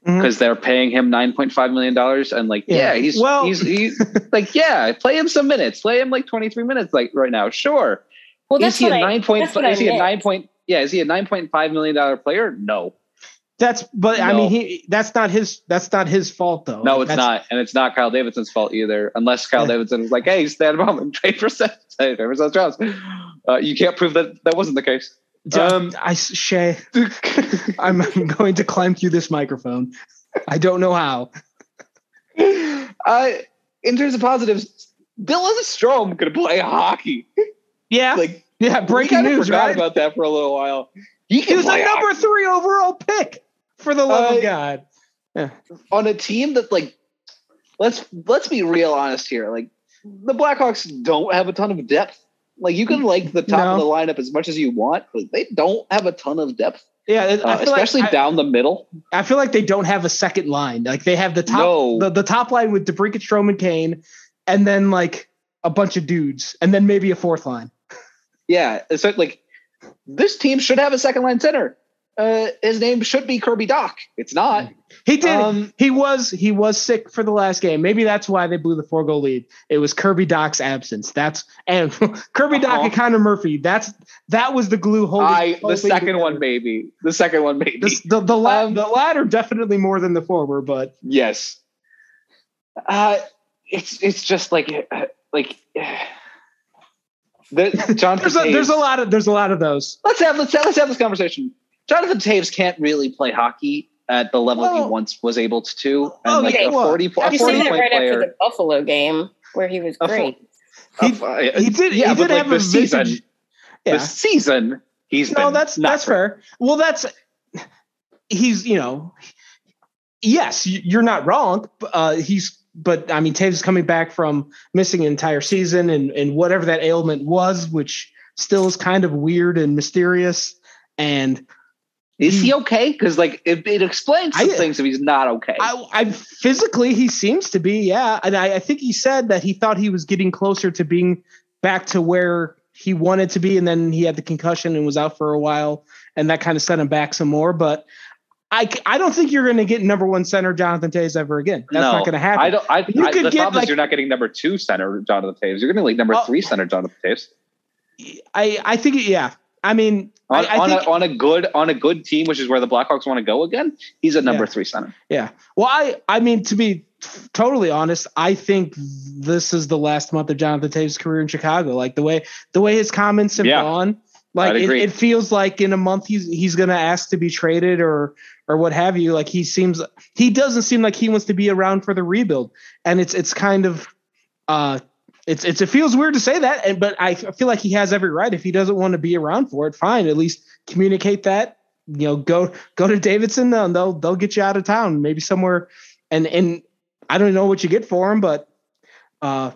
because mm-hmm. they're paying him nine point five million dollars, and like yeah, yeah he's well, he's, he's <laughs> like yeah, play him some minutes, play him like twenty three minutes like right now, sure. Well, that's is he a nine point? Is he a nine point? Yeah, is he a nine point five million dollar player? No. That's but no. I mean he that's not his that's not his fault though. No, it's that's, not, and it's not Kyle Davidson's fault either. Unless Kyle. Davidson is like, "Hey, stand home and <laughs> trade for Seth, trade for Seth Jones." Uh, you can't prove that that wasn't the case. Um, I Shay, <laughs> I'm, I'm going to climb through this microphone. I don't know how. Uh, in terms of positives, Dylan Strome could play hockey. Yeah, like yeah, breaking news. Forgot right? about that for a little while. He, he was a number three overall pick. For the love uh, of God. Yeah. On a team that like let's let's be real honest here. Like the Blackhawks don't have a ton of depth. Like you can like the top no. of the lineup as much as you want, but they don't have a ton of depth. Yeah, uh, especially like down I, the middle. I feel like they don't have a second line. Like they have the top no. the, the top line with DeBrincat, Strowman, Kane, and then like a bunch of dudes, and then maybe a fourth line. Yeah, so like this team should have a second line center uh, his name should be Kirby Dach. It's not. He did. Um, he was he was sick for the last game. Maybe that's why they blew the four goal lead. It was Kirby Dach's absence. That's and <laughs> Kirby uh-huh. Dach and Connor Murphy. That's that was the glue holding. I the second together. one maybe. The second one maybe. The the, the, la- um, the latter definitely more than the former, but yes. Uh, it's it's just like like. <sighs> The, John <laughs> there's, a, there's a lot of there's a lot of those. Let's have let's have, let's have this conversation. Jonathan Toews can't really play hockey at the level well, he once was able to. And oh, like yeah, a 40, well, a 40 point right player. After the Buffalo game where he was great. He, he, did. Yeah, he did have like a season. Yeah. The season. He's no. That's that's great. fair. Well, that's he's you know. Yes, you're not wrong. Uh, he's but I mean, Toews is coming back from missing an entire season and and whatever that ailment was, which still is kind of weird and mysterious. And is he hmm. okay? Because like it, it explains some I, things if he's not okay. I, I, physically he seems to be, yeah. And I, I think he said that he thought he was getting closer to being back to where he wanted to be, and then he had the concussion and was out for a while, and that kind of set him back some more. But I, I don't think you're going to get number one center Jonathan Toews ever again. That's no, not going to happen. I don't. I, you I, could the get problem like, is you're not getting number two center Jonathan Toews. You're going to like number oh. three center Jonathan Toews. I I think yeah. I mean, on, I, I on, think, a, on a good on a good team, which is where the Blackhawks want to go again. He's a number yeah. three center. Yeah. Well, I I mean to be totally honest, I think this is the last month of Jonathan Toews' career in Chicago. Like the way the way his comments have yeah. gone, like it, it, feels like in a month he's he's gonna ask to be traded or or what have you. Like he seems he doesn't seem like he wants to be around for the rebuild, and it's it's kind of uh it's it's it feels weird to say that, and but I feel like he has every right. If he doesn't want to be around for it, fine. At least communicate that. You know, go go to Davidson. and they'll they'll get you out of town, maybe somewhere. And and I don't know what you get for him, but uh,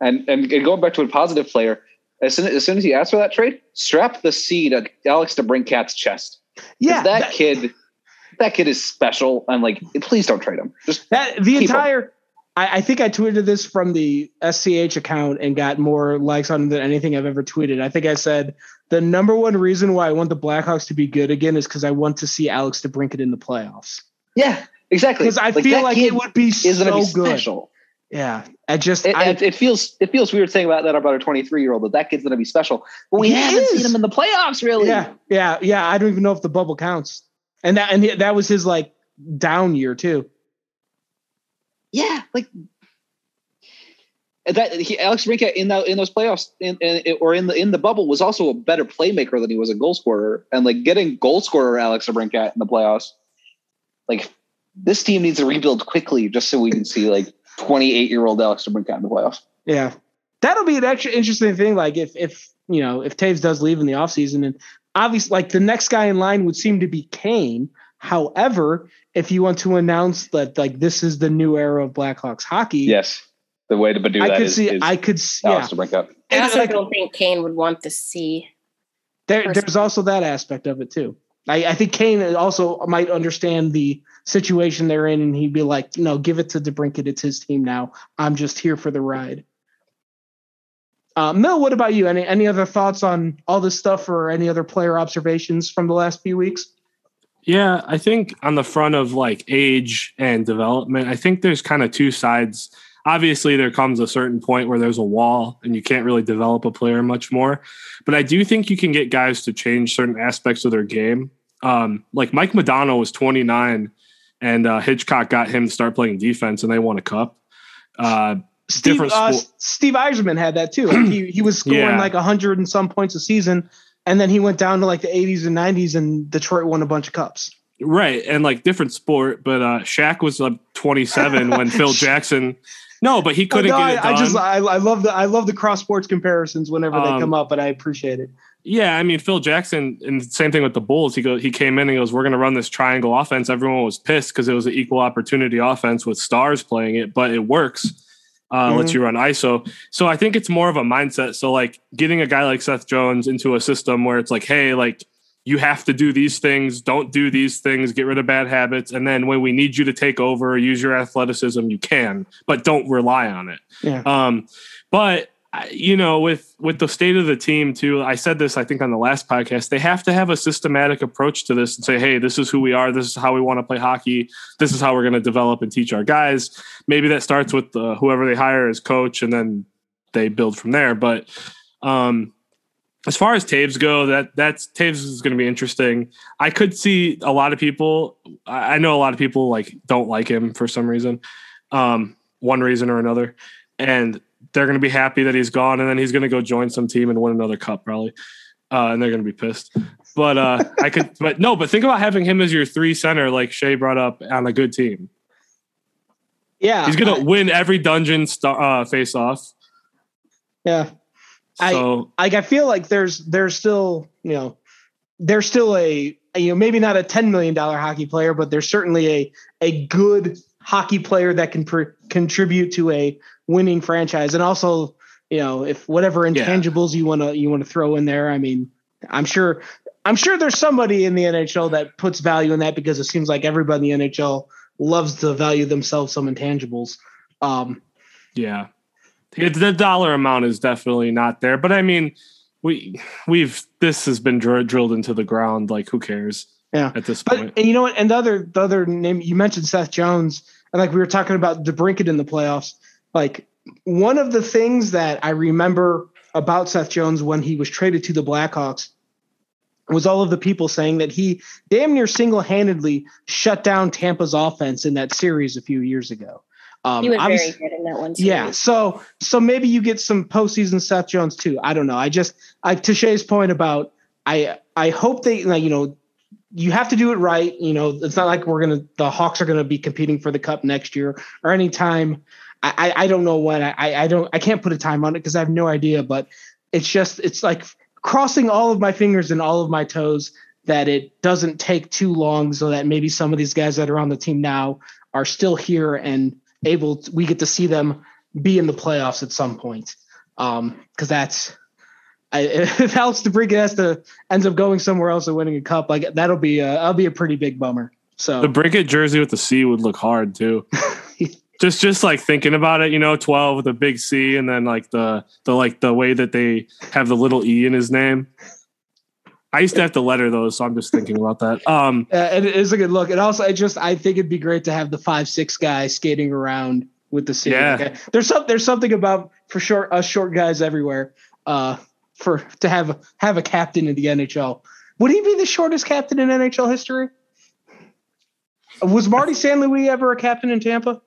and and going back to a positive player, as soon as soon as he asked for that trade, strap the C to Alex DeBrincat's chest. Yeah, that, that kid. That kid is special. I'm like, please don't trade him. Just that the entire him I, I, think I tweeted this from the SCH account and got more likes on it than anything I've ever tweeted. I think I said the number one reason why I want the Blackhawks to be good again is because I want to see Alex DeBrincat in the playoffs. Yeah, exactly. Because I like feel like it would be so be good. Special. Yeah, I just it, I, it, feels it feels weird saying about that about a 23 year old that that kid's going to be special, but we haven't is. seen him in the playoffs really. Yeah, yeah, yeah. I don't even know if the bubble counts, and that and that was his like down year too yeah, like that he, Alex Rinka in in those playoffs in, in, or in the in the bubble was also a better playmaker than he was a goal scorer. And like getting goal scorer Alex Rinka in the playoffs, like this team needs to rebuild quickly just so we can see like 28 year old Alex DeBrincat in the playoffs. Yeah. That'll be an extra interesting thing. Like if if you know if Toews does leave in the offseason and obviously like the next guy in line would seem to be Kane. However, if you want to announce that like this is the new era of Blackhawks hockey, Yes, the way to do I that could is, see is I could see yeah. Alex DeBrincat. I also like, don't think Kane would want to see. There, there's also that aspect of it too. I, I think Kane also might understand the situation they're in, and he'd be like, "No, give it to DeBrincat. It's his team now. I'm just here for the ride." Uh, Mill, what about you? Any any other thoughts on all this stuff, or any other player observations from the last few weeks? Yeah, I think on the front of like age and development, I think there's kind of two sides. Obviously, there comes a certain point where there's a wall and you can't really develop a player much more. But I do think you can get guys to change certain aspects of their game. Um, like Mike Modano was 29 and uh, Hitchcock got him to start playing defense and they won a cup. Uh, Steve Different uh. Steve Yzerman had that too. Like he he was <clears throat> scoring Yeah. like hundred and some points a season, and then he went down to like the 80s and 90s, and Detroit won a bunch of cups. Right, and like different sport, but uh Shaq was like 27 when <laughs> Phil Jackson. No, but he couldn't No, get it I, done. I just I, I love the I love the cross sports comparisons whenever they Um, come up, but I appreciate it. yeah, I mean Phil Jackson, and same thing with the Bulls. He go he came in and he goes, "We're going to run this triangle offense." Everyone was pissed because it was an equal opportunity offense with stars playing it, but it works. Uh, Lets Mm-hmm. you run ISO. So I think it's more of a mindset. So like getting a guy like Seth Jones into a system where it's like, hey, like you have to do these things, don't do these things, get rid of bad habits, and then when we need you to take over, use your athleticism, you can, but don't rely on it. Yeah. Um, but you know, with with the state of the team too, I said this I think on the last podcast. They have to have a systematic approach to this and say, "Hey, this is who we are. This is how we want to play hockey. This is how we're going to develop and teach our guys." Maybe that starts with whoever they hire as coach, and then they build from there. But um, as far as Toews go, that that's Toews is going to be interesting. I could see a lot of people. I know a lot of people like don't like him for some reason, um, one reason or another, and they're going to be happy that he's gone, and then he's going to go join some team and win another cup probably, uh, and they're going to be pissed. But uh, I could, <laughs> but no, but think about having him as your three center, like Shay brought up, on a good team. Yeah, He's going to win every dungeon star, uh, face off. yeah. I- Like I feel like there's there's still you know there's still a you know maybe not a ten million dollar hockey player, but there's certainly a a good hockey player that can pr- contribute to a winning franchise, and also you know if whatever Yeah. intangibles you want to you want to throw in there. I mean, I'm sure I'm sure there's somebody in the NHL that puts value in that because it seems like everybody in the NHL loves to value themselves some intangibles. Um, Yeah. It, the dollar amount is definitely not there, but I mean, we we've this has been dr- drilled into the ground. Like, who cares? Yeah. At this But point, and you know what? And the other the other name you mentioned Seth Jones, and like we were talking about DeBrincat in the playoffs. Like one of the things that I remember about Seth Jones when he was traded to the Blackhawks was all of the people saying that he damn near single handedly shut down Tampa's offense in that series a few years ago. Um, He was very good in that one. yeah. So so maybe you get some postseason Seth Jones too. I don't know. I just I to Shay's point about I I hope they like, you know you have to do it right. You know, it's not like we're gonna the Hawks are gonna be competing for the cup next year or anytime. I I, don't know when. I I don't I can't put a time on it because I have no idea. But it's just it's like crossing all of my fingers and all of my toes that it doesn't take too long so that maybe some of these guys that are on the team now are still here and able to, we get to see them be in the playoffs at some point um because that's I, <laughs> if Alex DeBrincat has to ends up going somewhere else and winning a cup like that'll be a, that'll be a pretty big bummer so DeBrincat jersey with the C would look hard too. <laughs> just just like thinking about it, you know, twelve with a big C, and then like the the like the way that they have the little E in his name. I used to have to letter those, so I'm just thinking about that. Um, uh, it is a good look and also I just I think it'd be great to have the five six guy skating around with the C Yeah. Okay. there's some there's something about for short us short guys everywhere uh for to have have a captain in the NHL would he be the shortest captain in NHL history was Marty St. Louis ever a captain in Tampa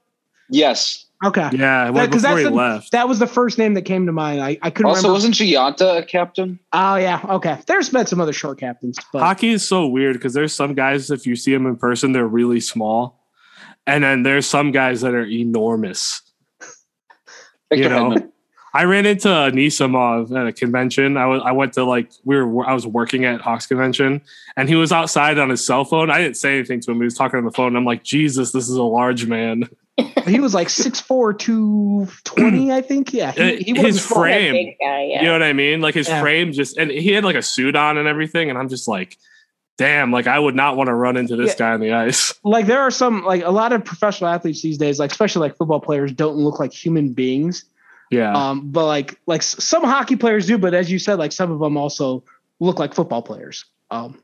Yes. okay yeah, well, That- 'cause before he that's the- left. That was the first name that came to mind. I, I couldn't Also, remember. wasn't Gionta a captain? oh yeah, okay. There's been some other short captains, but Hockey is so weird because there's some guys if you see them in person, they're really small, and then there's some guys that are enormous. You know, I ran into Anisimov at a convention. I was I went to like we were I was working at Hawks convention, and he was outside on his cell phone. I didn't say anything to him. He was talking on the phone. And I'm like, Jesus, this is a large man. He was like 6'4", 220, I think. Yeah, he, Uh, he his wasn't frame- Big guy, yeah. You know what I mean? Like his Yeah. frame just, and he had like a suit on and everything. And I'm just like, damn, like I would not want to run into this Yeah. guy on the ice. <laughs> like there are some like a lot of professional athletes these days, like especially like football players, don't look like human beings. Yeah. Um, but like like some hockey players do, but as you said, like some of them also look like football players. Um,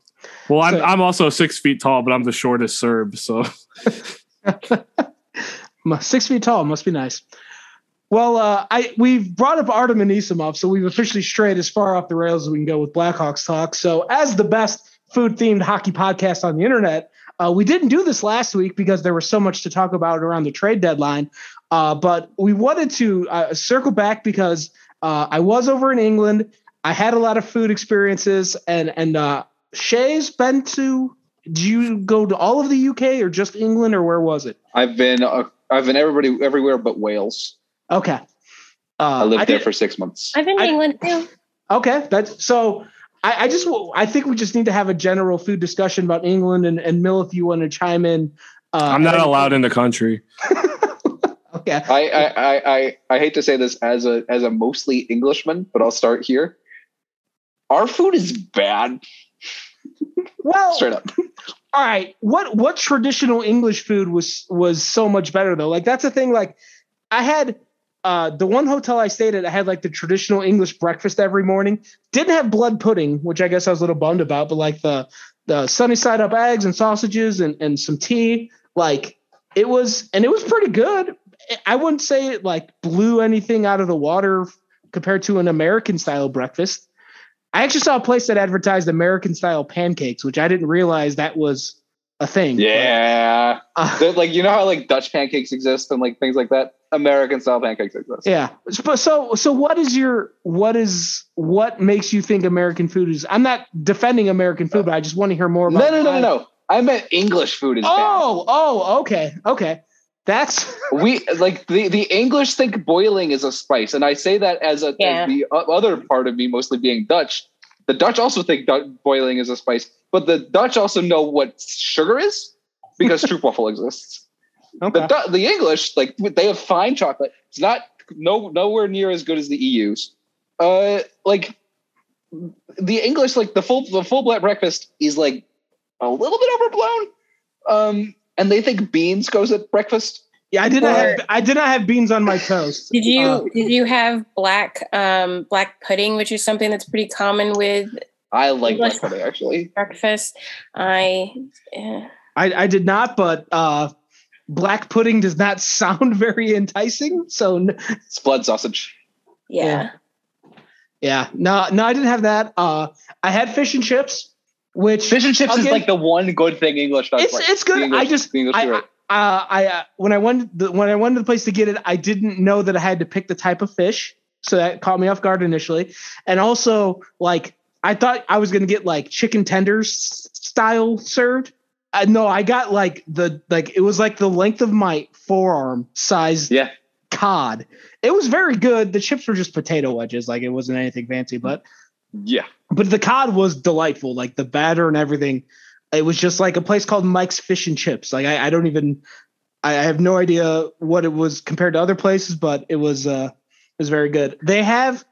well, I'm, I'm also six feet tall, but I'm the shortest Serb. So mu- <laughs> <laughs> six feet tall must be nice. Well, uh, I we've brought up Artem Anisimov, so we've officially strayed as far off the rails as we can go with Blackhawks talk. So, as the best food themed hockey podcast on the internet, uh, we didn't do this last week because there was so much to talk about around the trade deadline. Uh, but we wanted to uh, circle back because uh, I was over in England. I had a lot of food experiences, and and uh, Shay's been to. Did you go to all of the UK or just England, or where was it? I've been I've been everybody everywhere but Wales. Okay. Uh, I lived there did- for six months. I've been to England too. Okay, that's so. I, I just I think we just need to have a general food discussion about England and and Mill if you want to chime in. Uh, I'm not allowed in the country. <laughs> Okay. I, I, I, I, I hate to say this as a as a mostly Englishman, but I'll start here. Our food is bad, Well, straight up. <laughs> all right. What what traditional English food was was so much better though? Like that's the thing. Like I had uh the one hotel I stayed at. I had like the traditional English breakfast every morning. Didn't have blood pudding, which I guess I was a little bummed about. But like the the sunny side up eggs and sausages and and some tea. Like it was, and it was pretty good. I wouldn't say it like blew anything out of the water compared to an American style breakfast. I actually saw a place that advertised American style pancakes, which I didn't realize that was a thing. Yeah, Uh, like you know how like Dutch pancakes exist and like things like that. American style pancakes exist. yeah. But so so what is your what is what makes you think American food is I'm not defending American food, but I just want to hear more about No, no, no, no, no. I meant English food is Oh, oh, okay. Okay. That's. <laughs> We like the the English think boiling is a spice, and I say that as a Yeah. as the other part of me, mostly being Dutch. The Dutch also think du- boiling is a spice, but the Dutch also know what sugar is because <laughs> stroopwafel exists. okay. The the English like they have fine chocolate. It's not no nowhere near as good as the EU's. Uh, like the English, like the full the full black breakfast is like a little bit overblown. Um, and they think beans goes at breakfast. Yeah, I did not have I did not have beans on my toast. Did you Uh, did you have black um black pudding, which is something that's pretty common with I like black pudding actually. breakfast? I eh. I, I did not, but uh, black pudding does not <laughs> sound very enticing. So n- It's blood sausage. yeah. Yeah. yeah, no, no, I didn't have that. Uh, I had fish and chips, which Fish and chips is like the one good thing English does. It's- right. it's good. English- I just- I, uh, I uh, when I went the, when I went to the place to get it, I didn't know that I had to pick the type of fish, so that caught me off guard initially. And also, like I thought I was gonna get like chicken tenders style served. Uh, no, I got like the like it was like the length of my forearm size yeah. cod. It was very good. The chips were just potato wedges, like it wasn't anything fancy, but Yeah. but the cod was delightful, like the batter and everything. It was just like a place called Mike's Fish and Chips. Like I, I don't even, I I have no idea what it was compared to other places, but it was uh, it was very good. They have,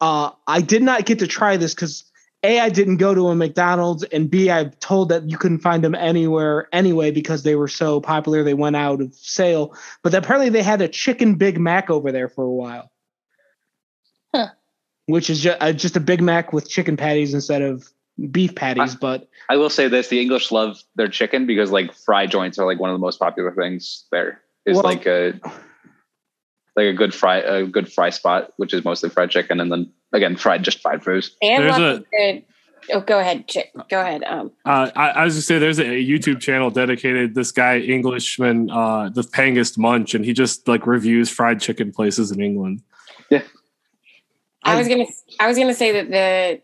uh, I did not get to try this because a I didn't go to a McDonald's, and b I'm told that you couldn't find them anywhere anyway because they were so popular they went out of sale. But apparently they had a chicken Big Mac over there for a while. Huh. Which is just, uh, just a Big Mac with chicken patties instead of beef patties, but I will say this: the English love their chicken because like fry joints are like one of the most popular things. There is Well- like a like a good fry a good fry spot, which is mostly fried chicken, and then again fried just fried foods. And There's lots of good. Oh, go ahead, Chick. Go ahead. Um, Uh, I, I was just say there's a YouTube channel dedicated this guy Englishman, uh, the Pengest Munch, and he just like reviews fried chicken places in England. I was gonna I was gonna say that the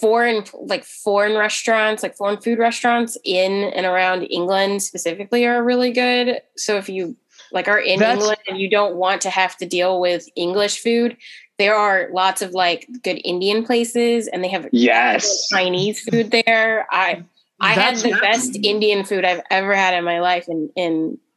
foreign like foreign restaurants, like foreign food restaurants in and around England specifically are really good. So if you like are in That's- England and you don't want to have to deal with English food, there are lots of like good Indian places and they have Yes. Chinese food there. I I had the best Indian food I've ever had in my life and in I,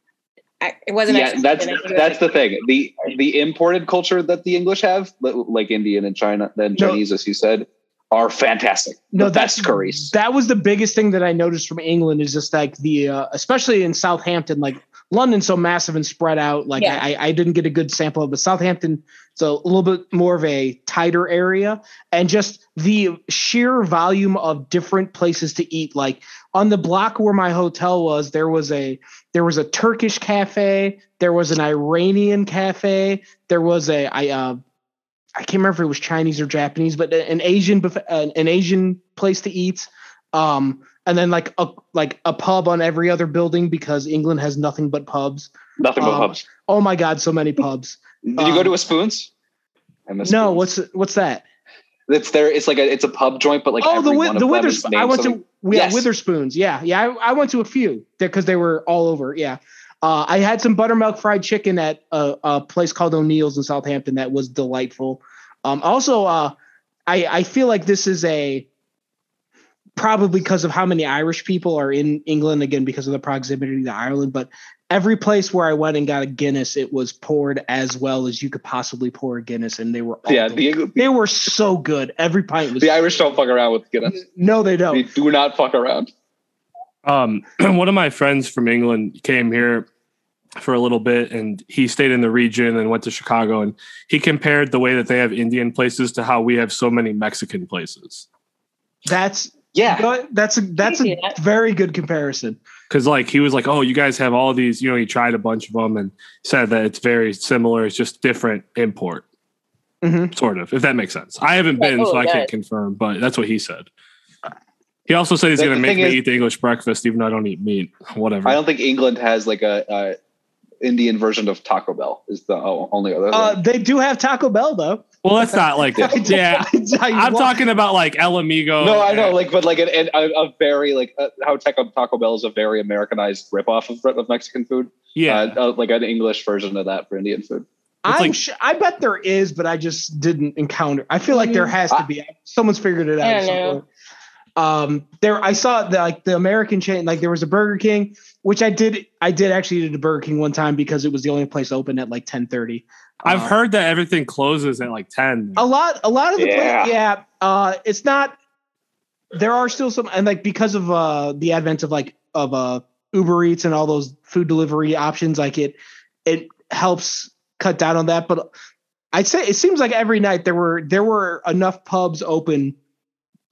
it wasn't Yeah, actually that's Indian, I think it was, that's the thing. The the imported culture that the English have, like Indian and China, then No. Chinese, as you said, are fantastic. No, the that's best curries. That was the biggest thing that I noticed from England is just like the, uh, especially in Southampton, like London's so massive and spread out. Like Yeah. I, I didn't get a good sample of, but Southampton, it's a little bit more of a tighter area, and just the sheer volume of different places to eat. Like on the block where my hotel was, there was a there was a Turkish cafe, there was an Iranian cafe, there was a I uh, I can't remember if it was Chinese or Japanese, but an Asian an Asian place to eat. Um, and then like a like a pub on every other building because England has nothing but pubs. Nothing but um, pubs. Oh my god, so many pubs. Did you go um, to a Spoons? I No, Spoons. what's what's that? it's there? It's like a it's a pub joint, but like oh, the Wi- the of them is Wetherspoon. I went something- to we Yes. Wetherspoons. Yeah, yeah. I, I went to a few because they were all over. Yeah. Uh, I had some buttermilk fried chicken at a, a place called O'Neill's in Southampton that was delightful. Um, also, uh, I I feel like this is a probably because of how many Irish people are in England again because of the proximity to Ireland, but every place where I went and got a Guinness, it was poured as well as you could possibly pour a Guinness, and they were all Yeah, the, they were so good. Every pint was the Irish don't fuck around with Guinness. no, they don't. They do not fuck around. Um, <clears throat> one of my friends from England came here for a little bit and he stayed in the region and went to Chicago and he compared the way that they have Indian places to how we have so many Mexican places. That's Yeah, good. That's a that's a that. very good comparison. Cause like he was like, Oh, you guys have all these, you know, he tried a bunch of them and said that it's very similar. It's just different import, Mhm. sort of, if that makes sense. I haven't Yeah, been, so totally I can't confirm, but that's what he said. He also said he's going to make me is- eat the English breakfast, even though I don't eat meat. Whatever. I don't think England has like a, a Indian version of Taco Bell. Is the only other. Uh, they do have Taco Bell though. Well, that's not like, <laughs> yeah. I'm talking about like El Amigo. no, I know, like, but like an, an, a, a very like uh, how Taco, Taco Bell is a very Americanized ripoff of, of Mexican food. yeah. uh, uh, like an English version of that for Indian food. I'm like- su- I bet there is, but I just didn't encounter. I feel like there has to be. Someone's figured it out. I at don't some know. Um, there I saw the, like the American chain. Like there was a Burger King, which I did. I did actually eat at a Burger King one time because it was the only place open at like 10:30. I've Uh, heard that everything closes at like 10. a lot a lot of the Yeah. yeah. yeah uh it's not there are still some and like because of uh the advent of like of uh uber eats and all those food delivery options like it it helps cut down on that but i'd say it seems like every night there were there were enough pubs open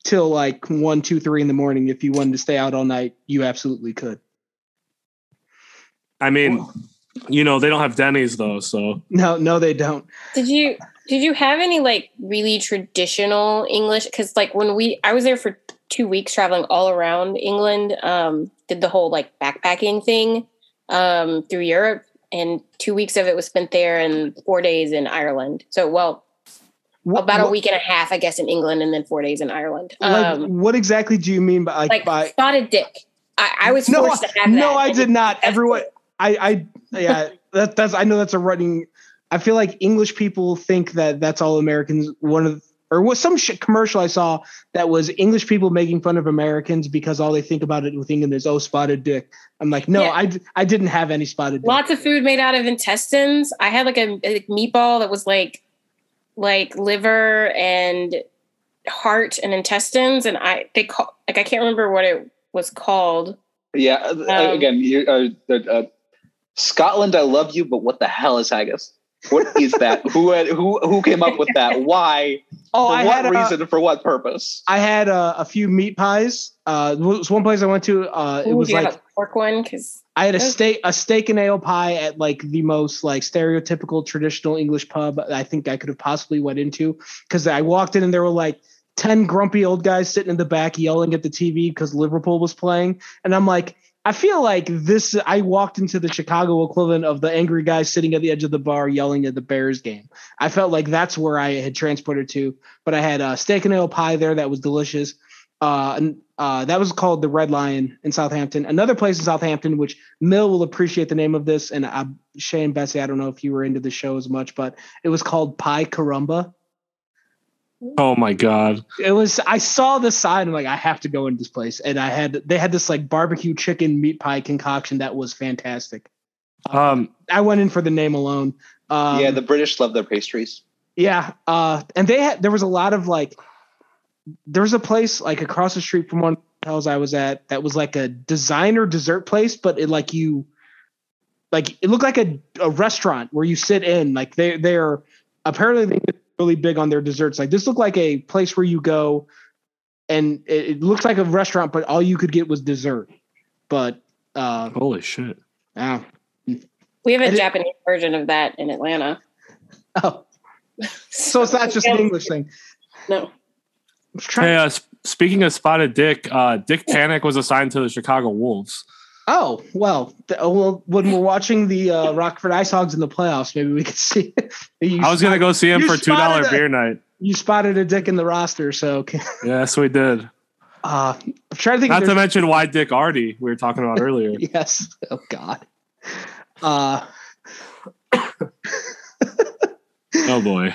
till like one two three in the morning if you wanted to stay out all night you absolutely could I mean, you know, they don't have Denny's though. So no no they don't Did you did you have any like really traditional English? Because like when we I was there for two weeks traveling all around England, um, did the whole like backpacking thing um, through Europe, and two weeks of it was spent there, and four days in Ireland. So well, Wh- about a wh- week and a half, I guess, in England, and then four days in Ireland. like, Um, what exactly do you mean by like, like by spotted dick. I, I was no, forced I- to have that. no, I did not. Everyone, it. I, I, yeah, that, that's. I know that's a running. I feel like English people think that that's all Americans. One of or was some shit commercial I saw that was English people making fun of Americans because all they think about it with England is oh spotted dick. I'm like, no, Yeah. I, d- I didn't have any spotted dick. lots of food made out of intestines. I had like a, a meatball that was like like liver and heart and intestines, and I they call like I can't remember what it was called. Yeah, uh, Um, again, you, uh, uh, Scotland, I love you, but what the hell is haggis? What is that? <laughs> who had, who who came up with that? Why? oh, For I what had a, reason? For what purpose? I had a, a few meat pies. Uh, there was one place I went to. Uh, it Ooh, was like a pork one because I had a steak a steak and ale pie at like the most like stereotypical traditional English pub I think I could have possibly went into because I walked in and there were like 10 grumpy old guys sitting in the back yelling at the TV because Liverpool was playing and I'm like I feel like this I walked into the Chicago equivalent of the angry guy sitting at the edge of the bar yelling at the Bears game. I felt like that's where I had transported to, but I had a steak and ale pie there that was delicious. Uh, and, uh, that was called the Red Lion in Southampton. Another place in Southampton, which Mill will appreciate the name of this, and uh, Shane Bessie, I don't know if you were into the show as much, but it was called Pie Carumba. Oh my god! It was. I saw the sign. I'm like, I have to go into this place, and I had. They had this like barbecue chicken meat pie concoction that was fantastic. Um, I went in for the name alone. Um, yeah, the British love their pastries. Yeah, uh, and they had there was a lot of like there was a place like across the street from one of the hotels I was at that was like a designer dessert place, but it like you like it looked like a, a restaurant where you sit in. Like they they're apparently they're really big on their desserts. Like this looked like a place where you go and it, it looks like a restaurant, but all you could get was dessert. But uh holy shit! yeah. We have a And it- Japanese version of that in Atlanta. Oh, so it's not just an English thing. No. Hey, uh, speaking of spotted Dick, uh, Dick <laughs> Panic was assigned to the Chicago Wolves. Oh well, th- oh, well, when we're watching the uh, <laughs> Rockford Ice Hogs in the playoffs, maybe we could see. <laughs> you I was gonna go see him for two dollar beer night. You spotted a dick in the roster, so okay. <laughs> Yes, we did. uh, I'm trying to think. Not to mention why Dick Artie we were talking about earlier. yes. Oh God. Uh, Oh boy.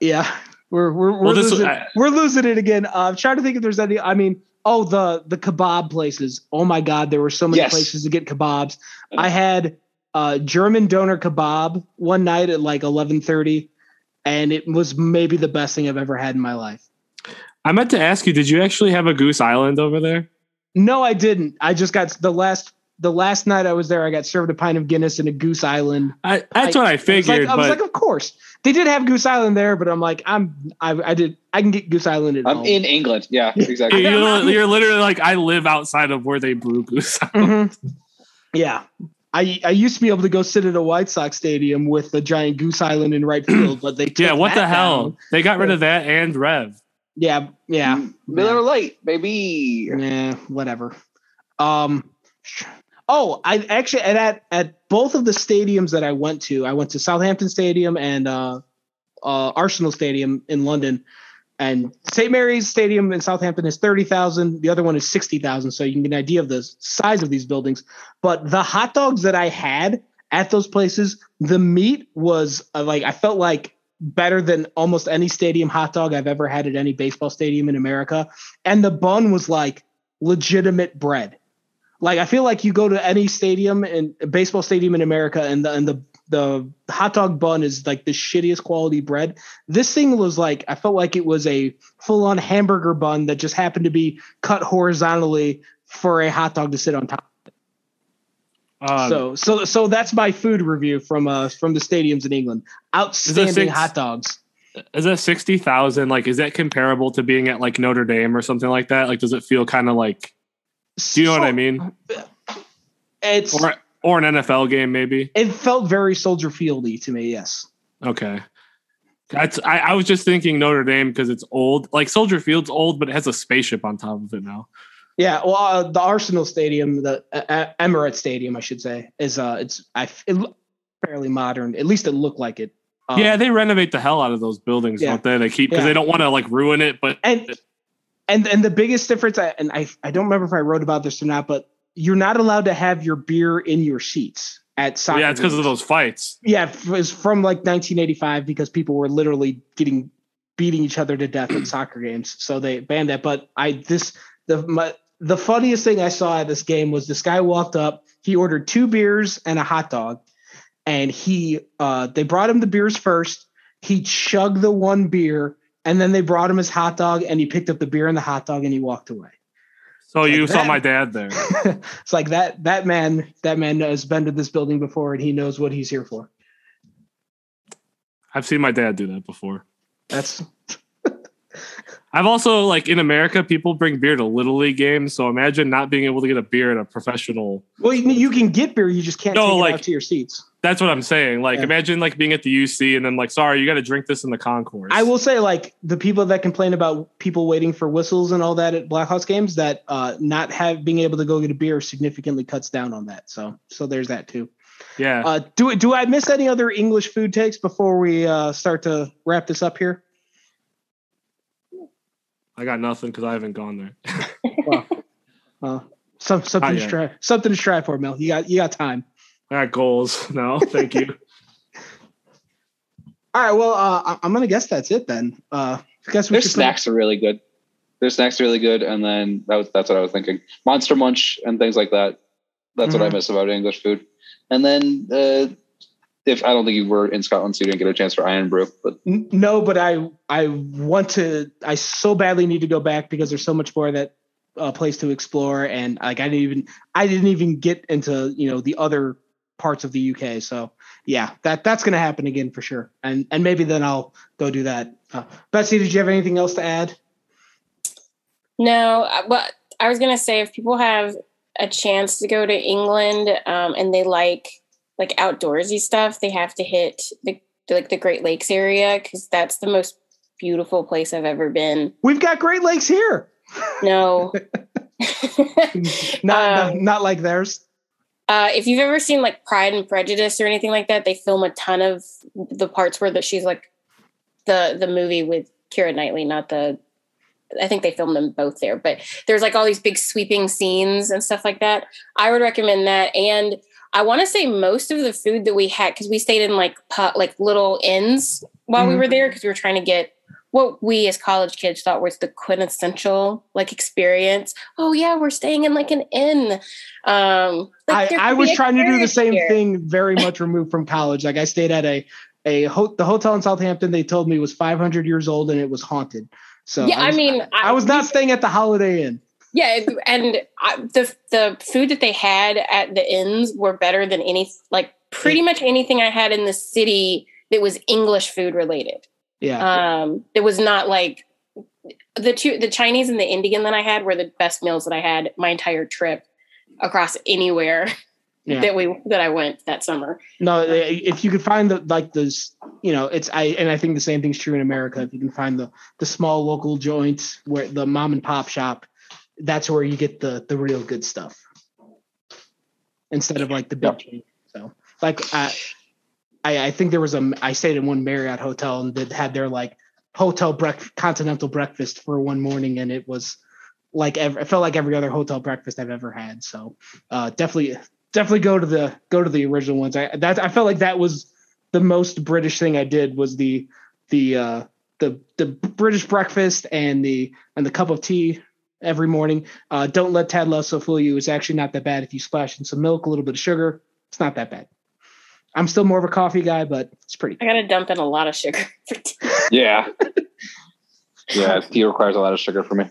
yeah, we're we're we're, Well, this- losing, I- we're losing it again. Uh, I'm trying to think if there's any. I mean, oh the the kebab places. Oh my God, there were so many Yes. places to get kebabs. I had uh, German doner kebab one night at like 11:30, and it was maybe the best thing I've ever had in my life. I meant to ask you, did you actually have a Goose Island over there? No, I didn't. I just got the last the last night I was there. I got served a pint of Guinness and a Goose Island. I, that's what I I was, figured, like, I was like, of course they did have Goose Island there, but I'm like, I'm I, I did I can get Goose Island at I'm home. in England. Yeah, exactly. you're, you're literally like, I live outside of where they brew Goose Island. Mhm. Yeah. I, I used to be able to go sit at a White Sox stadium with the giant Goose Island in right field, but they took Yeah, what that the hell? down. They got rid of that and Rev. Yeah, yeah, Mm, Miller Lite, baby. yeah, whatever. Um, oh, I actually and at at both of the stadiums that I went to, I went to Southampton Stadium and uh, uh, Arsenal Stadium in London, and St Mary's Stadium in Southampton is thirty thousand. The other one is sixty thousand, so you can get an idea of the size of these buildings. But the hot dogs that I had at those places, the meat was uh, like I felt like better than almost any stadium hot dog I've ever had at any baseball stadium in America. And the bun was like legitimate bread. Like I feel like you go to any stadium and baseball stadium in America and the and the the hot dog bun is like the shittiest quality bread. This thing was like I felt like it was a full on hamburger bun that just happened to be cut horizontally for a hot dog to sit on top. Um, so so so that's my food review from uh from the stadiums in England. Outstanding six- hot dogs. is that sixty thousand? Like, is that comparable to being at like Notre Dame or something like that? Like, does it feel kind of like? Do you know what I mean? It's Or or an NFL game maybe? it felt very Soldier Fieldy to me. Yes. Okay. That's I, I was just thinking Notre Dame because it's old. Like Soldier Field's old, but it has a spaceship on top of it now. Yeah, well, uh, the Arsenal Stadium, the uh, uh, Emirates Stadium, I should say, is uh, it's I it fairly modern. At least it looked like it. Um, yeah, they renovate the hell out of those buildings, Yeah. don't they? They keep because Yeah. they don't want to like ruin it, but and and and the biggest difference, I, and I I don't remember if I wrote about this or not, but you're not allowed to have your beer in your seats at soccer. yeah, it's because of those fights. Yeah, it was from like 1985 because people were literally getting beating each other to death at <clears throat> soccer games, so they banned that. But I this the my, the funniest thing I saw at this game was this guy walked up, he ordered two beers and a hot dog, and he uh they brought him the beers first. He chugged the one beer, and then they brought him his hot dog, and he picked up the beer and the hot dog, and he walked away. So Like you saw my dad there. <laughs> it's like that that man that man has been to this building before, and he knows what he's here for. I've seen my dad do that before. That's <laughs> I've also like in America, people bring beer to little league games. So imagine not being able to get a beer at a professional. Well, you, you can get beer, you just can't No, take it like- out to your seats. That's what I'm saying. Like Yeah. imagine like being at the UC and then like, sorry, you got to drink this in the concourse. I will say, like the people that complain about people waiting for whistles and all that at Blackhawks games, that uh, not have being able to go get a beer significantly cuts down on that. So, so there's that too. Yeah. Uh, do do I miss any other English food takes before we uh, start to wrap this up here? I got nothing because I haven't gone there. <laughs> well, uh, some, something to yet. strive something to strive for, Mel. You got you got time. I got goals. <laughs> No, thank you. <laughs> All right. Well, uh, I- I'm gonna guess that's it then. Uh, I guess we Their should put- snacks are really good. Their snacks are really good, and then that was that's what I was thinking. Monster Munch and things like that. That's what I Mhm. miss about English food. And then uh, if I don't think you were in Scotland, so you didn't get a chance for Irn-Bru, but No, but I I want to. I so badly need to go back because there's so much more that uh, place to explore, and like I didn't even I didn't even get into you know the other parts of the UK. So yeah, that that's gonna happen again for sure, and and maybe then I'll go do that. Uh, Betsy, did you have anything else to add? No, uh, but I was gonna say if people have a chance to go to England um, and they like like outdoorsy stuff, they have to hit the like the Great Lakes area because that's the most beautiful place I've ever been. We've got Great Lakes here. No. <laughs> <laughs> Not not, Um, not like theirs. Uh, if you've ever seen like Pride and Prejudice or anything like that, they film a ton of the parts where that she's like the the movie with Keira Knightley, not the. I think they filmed them both there, but there's like all these big sweeping scenes and stuff like that. I would recommend that, and I want to say most of the food that we had because we stayed in like pu- like little inns while we Mhm. were there because we were trying to get what we as college kids thought was the quintessential like experience. Oh yeah, we're staying in like an inn. Um, like, I, I was trying to do the same here. thing, <laughs> very much removed from college. Like I stayed at a a ho- the hotel in Southampton. They told me was 500 years old and it was haunted. So yeah, I, was, mean, I was not staying at the Holiday Inn. Yeah, and I, the the food that they had at the inns were better than any like pretty much anything I had in the city that was English food related. Yeah, Um, it was not like the two the Chinese and the Indian that I had were the best meals that I had my entire trip across anywhere yeah. that we that I went that summer. no, if you could find the like those, you know, it's I and I think the same thing's true in America. If you can find the the small local joints where the mom and pop shop, that's where you get the the real good stuff. Instead of like the big Yep. So like I, I I think there was a I stayed in one Marriott hotel and that had their like hotel brec- continental breakfast for one morning and it was like ev- it felt like every other hotel breakfast I've ever had. So uh, definitely definitely go to the go to the original ones. I that I felt like that was the most British thing I did was the the uh, the the British breakfast and the and the cup of tea every morning. Uh, don't let Ted Lasso fool you. It's actually not that bad if you splash in some milk, a little bit of sugar. It's not that bad. I'm still more of a coffee guy, but it's pretty. I got to dump in a lot of sugar <laughs> for tea. yeah, <laughs> yeah, tea requires a lot of sugar for me.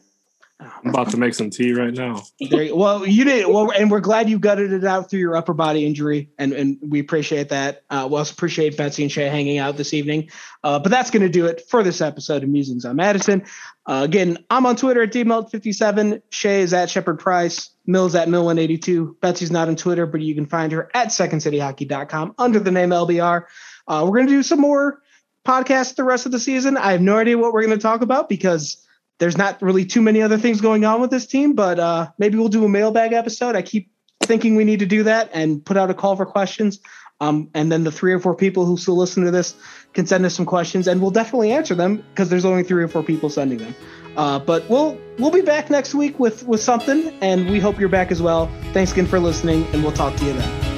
I'm about to make some tea right now. Well, you did well, and we're glad you gutted it out through your upper body injury, and and we appreciate that. Uh, we also appreciate Betsy and Shay hanging out this evening. Uh, but that's going to do it for this episode of Musings on Madison. Uh, again, I'm on Twitter at dmelt57. Shay is at Shepherd Price. Mills at Mill182. Betsy's not on Twitter, but you can find her at secondcityhockey.com under the name LBR. Uh, we're going to do some more podcasts the rest of the season. I have no idea what we're going to talk about because there's not really too many other things going on with this team, but uh, maybe we'll do a mailbag episode. I keep thinking we need to do that and put out a call for questions. Um, and then the three or four people who still listen to this can send us some questions, and we'll definitely answer them because there's only three or four people sending them. Uh, but we'll we'll be back next week with with something, and we hope you're back as well. Thanks again for listening, and we'll talk to you then.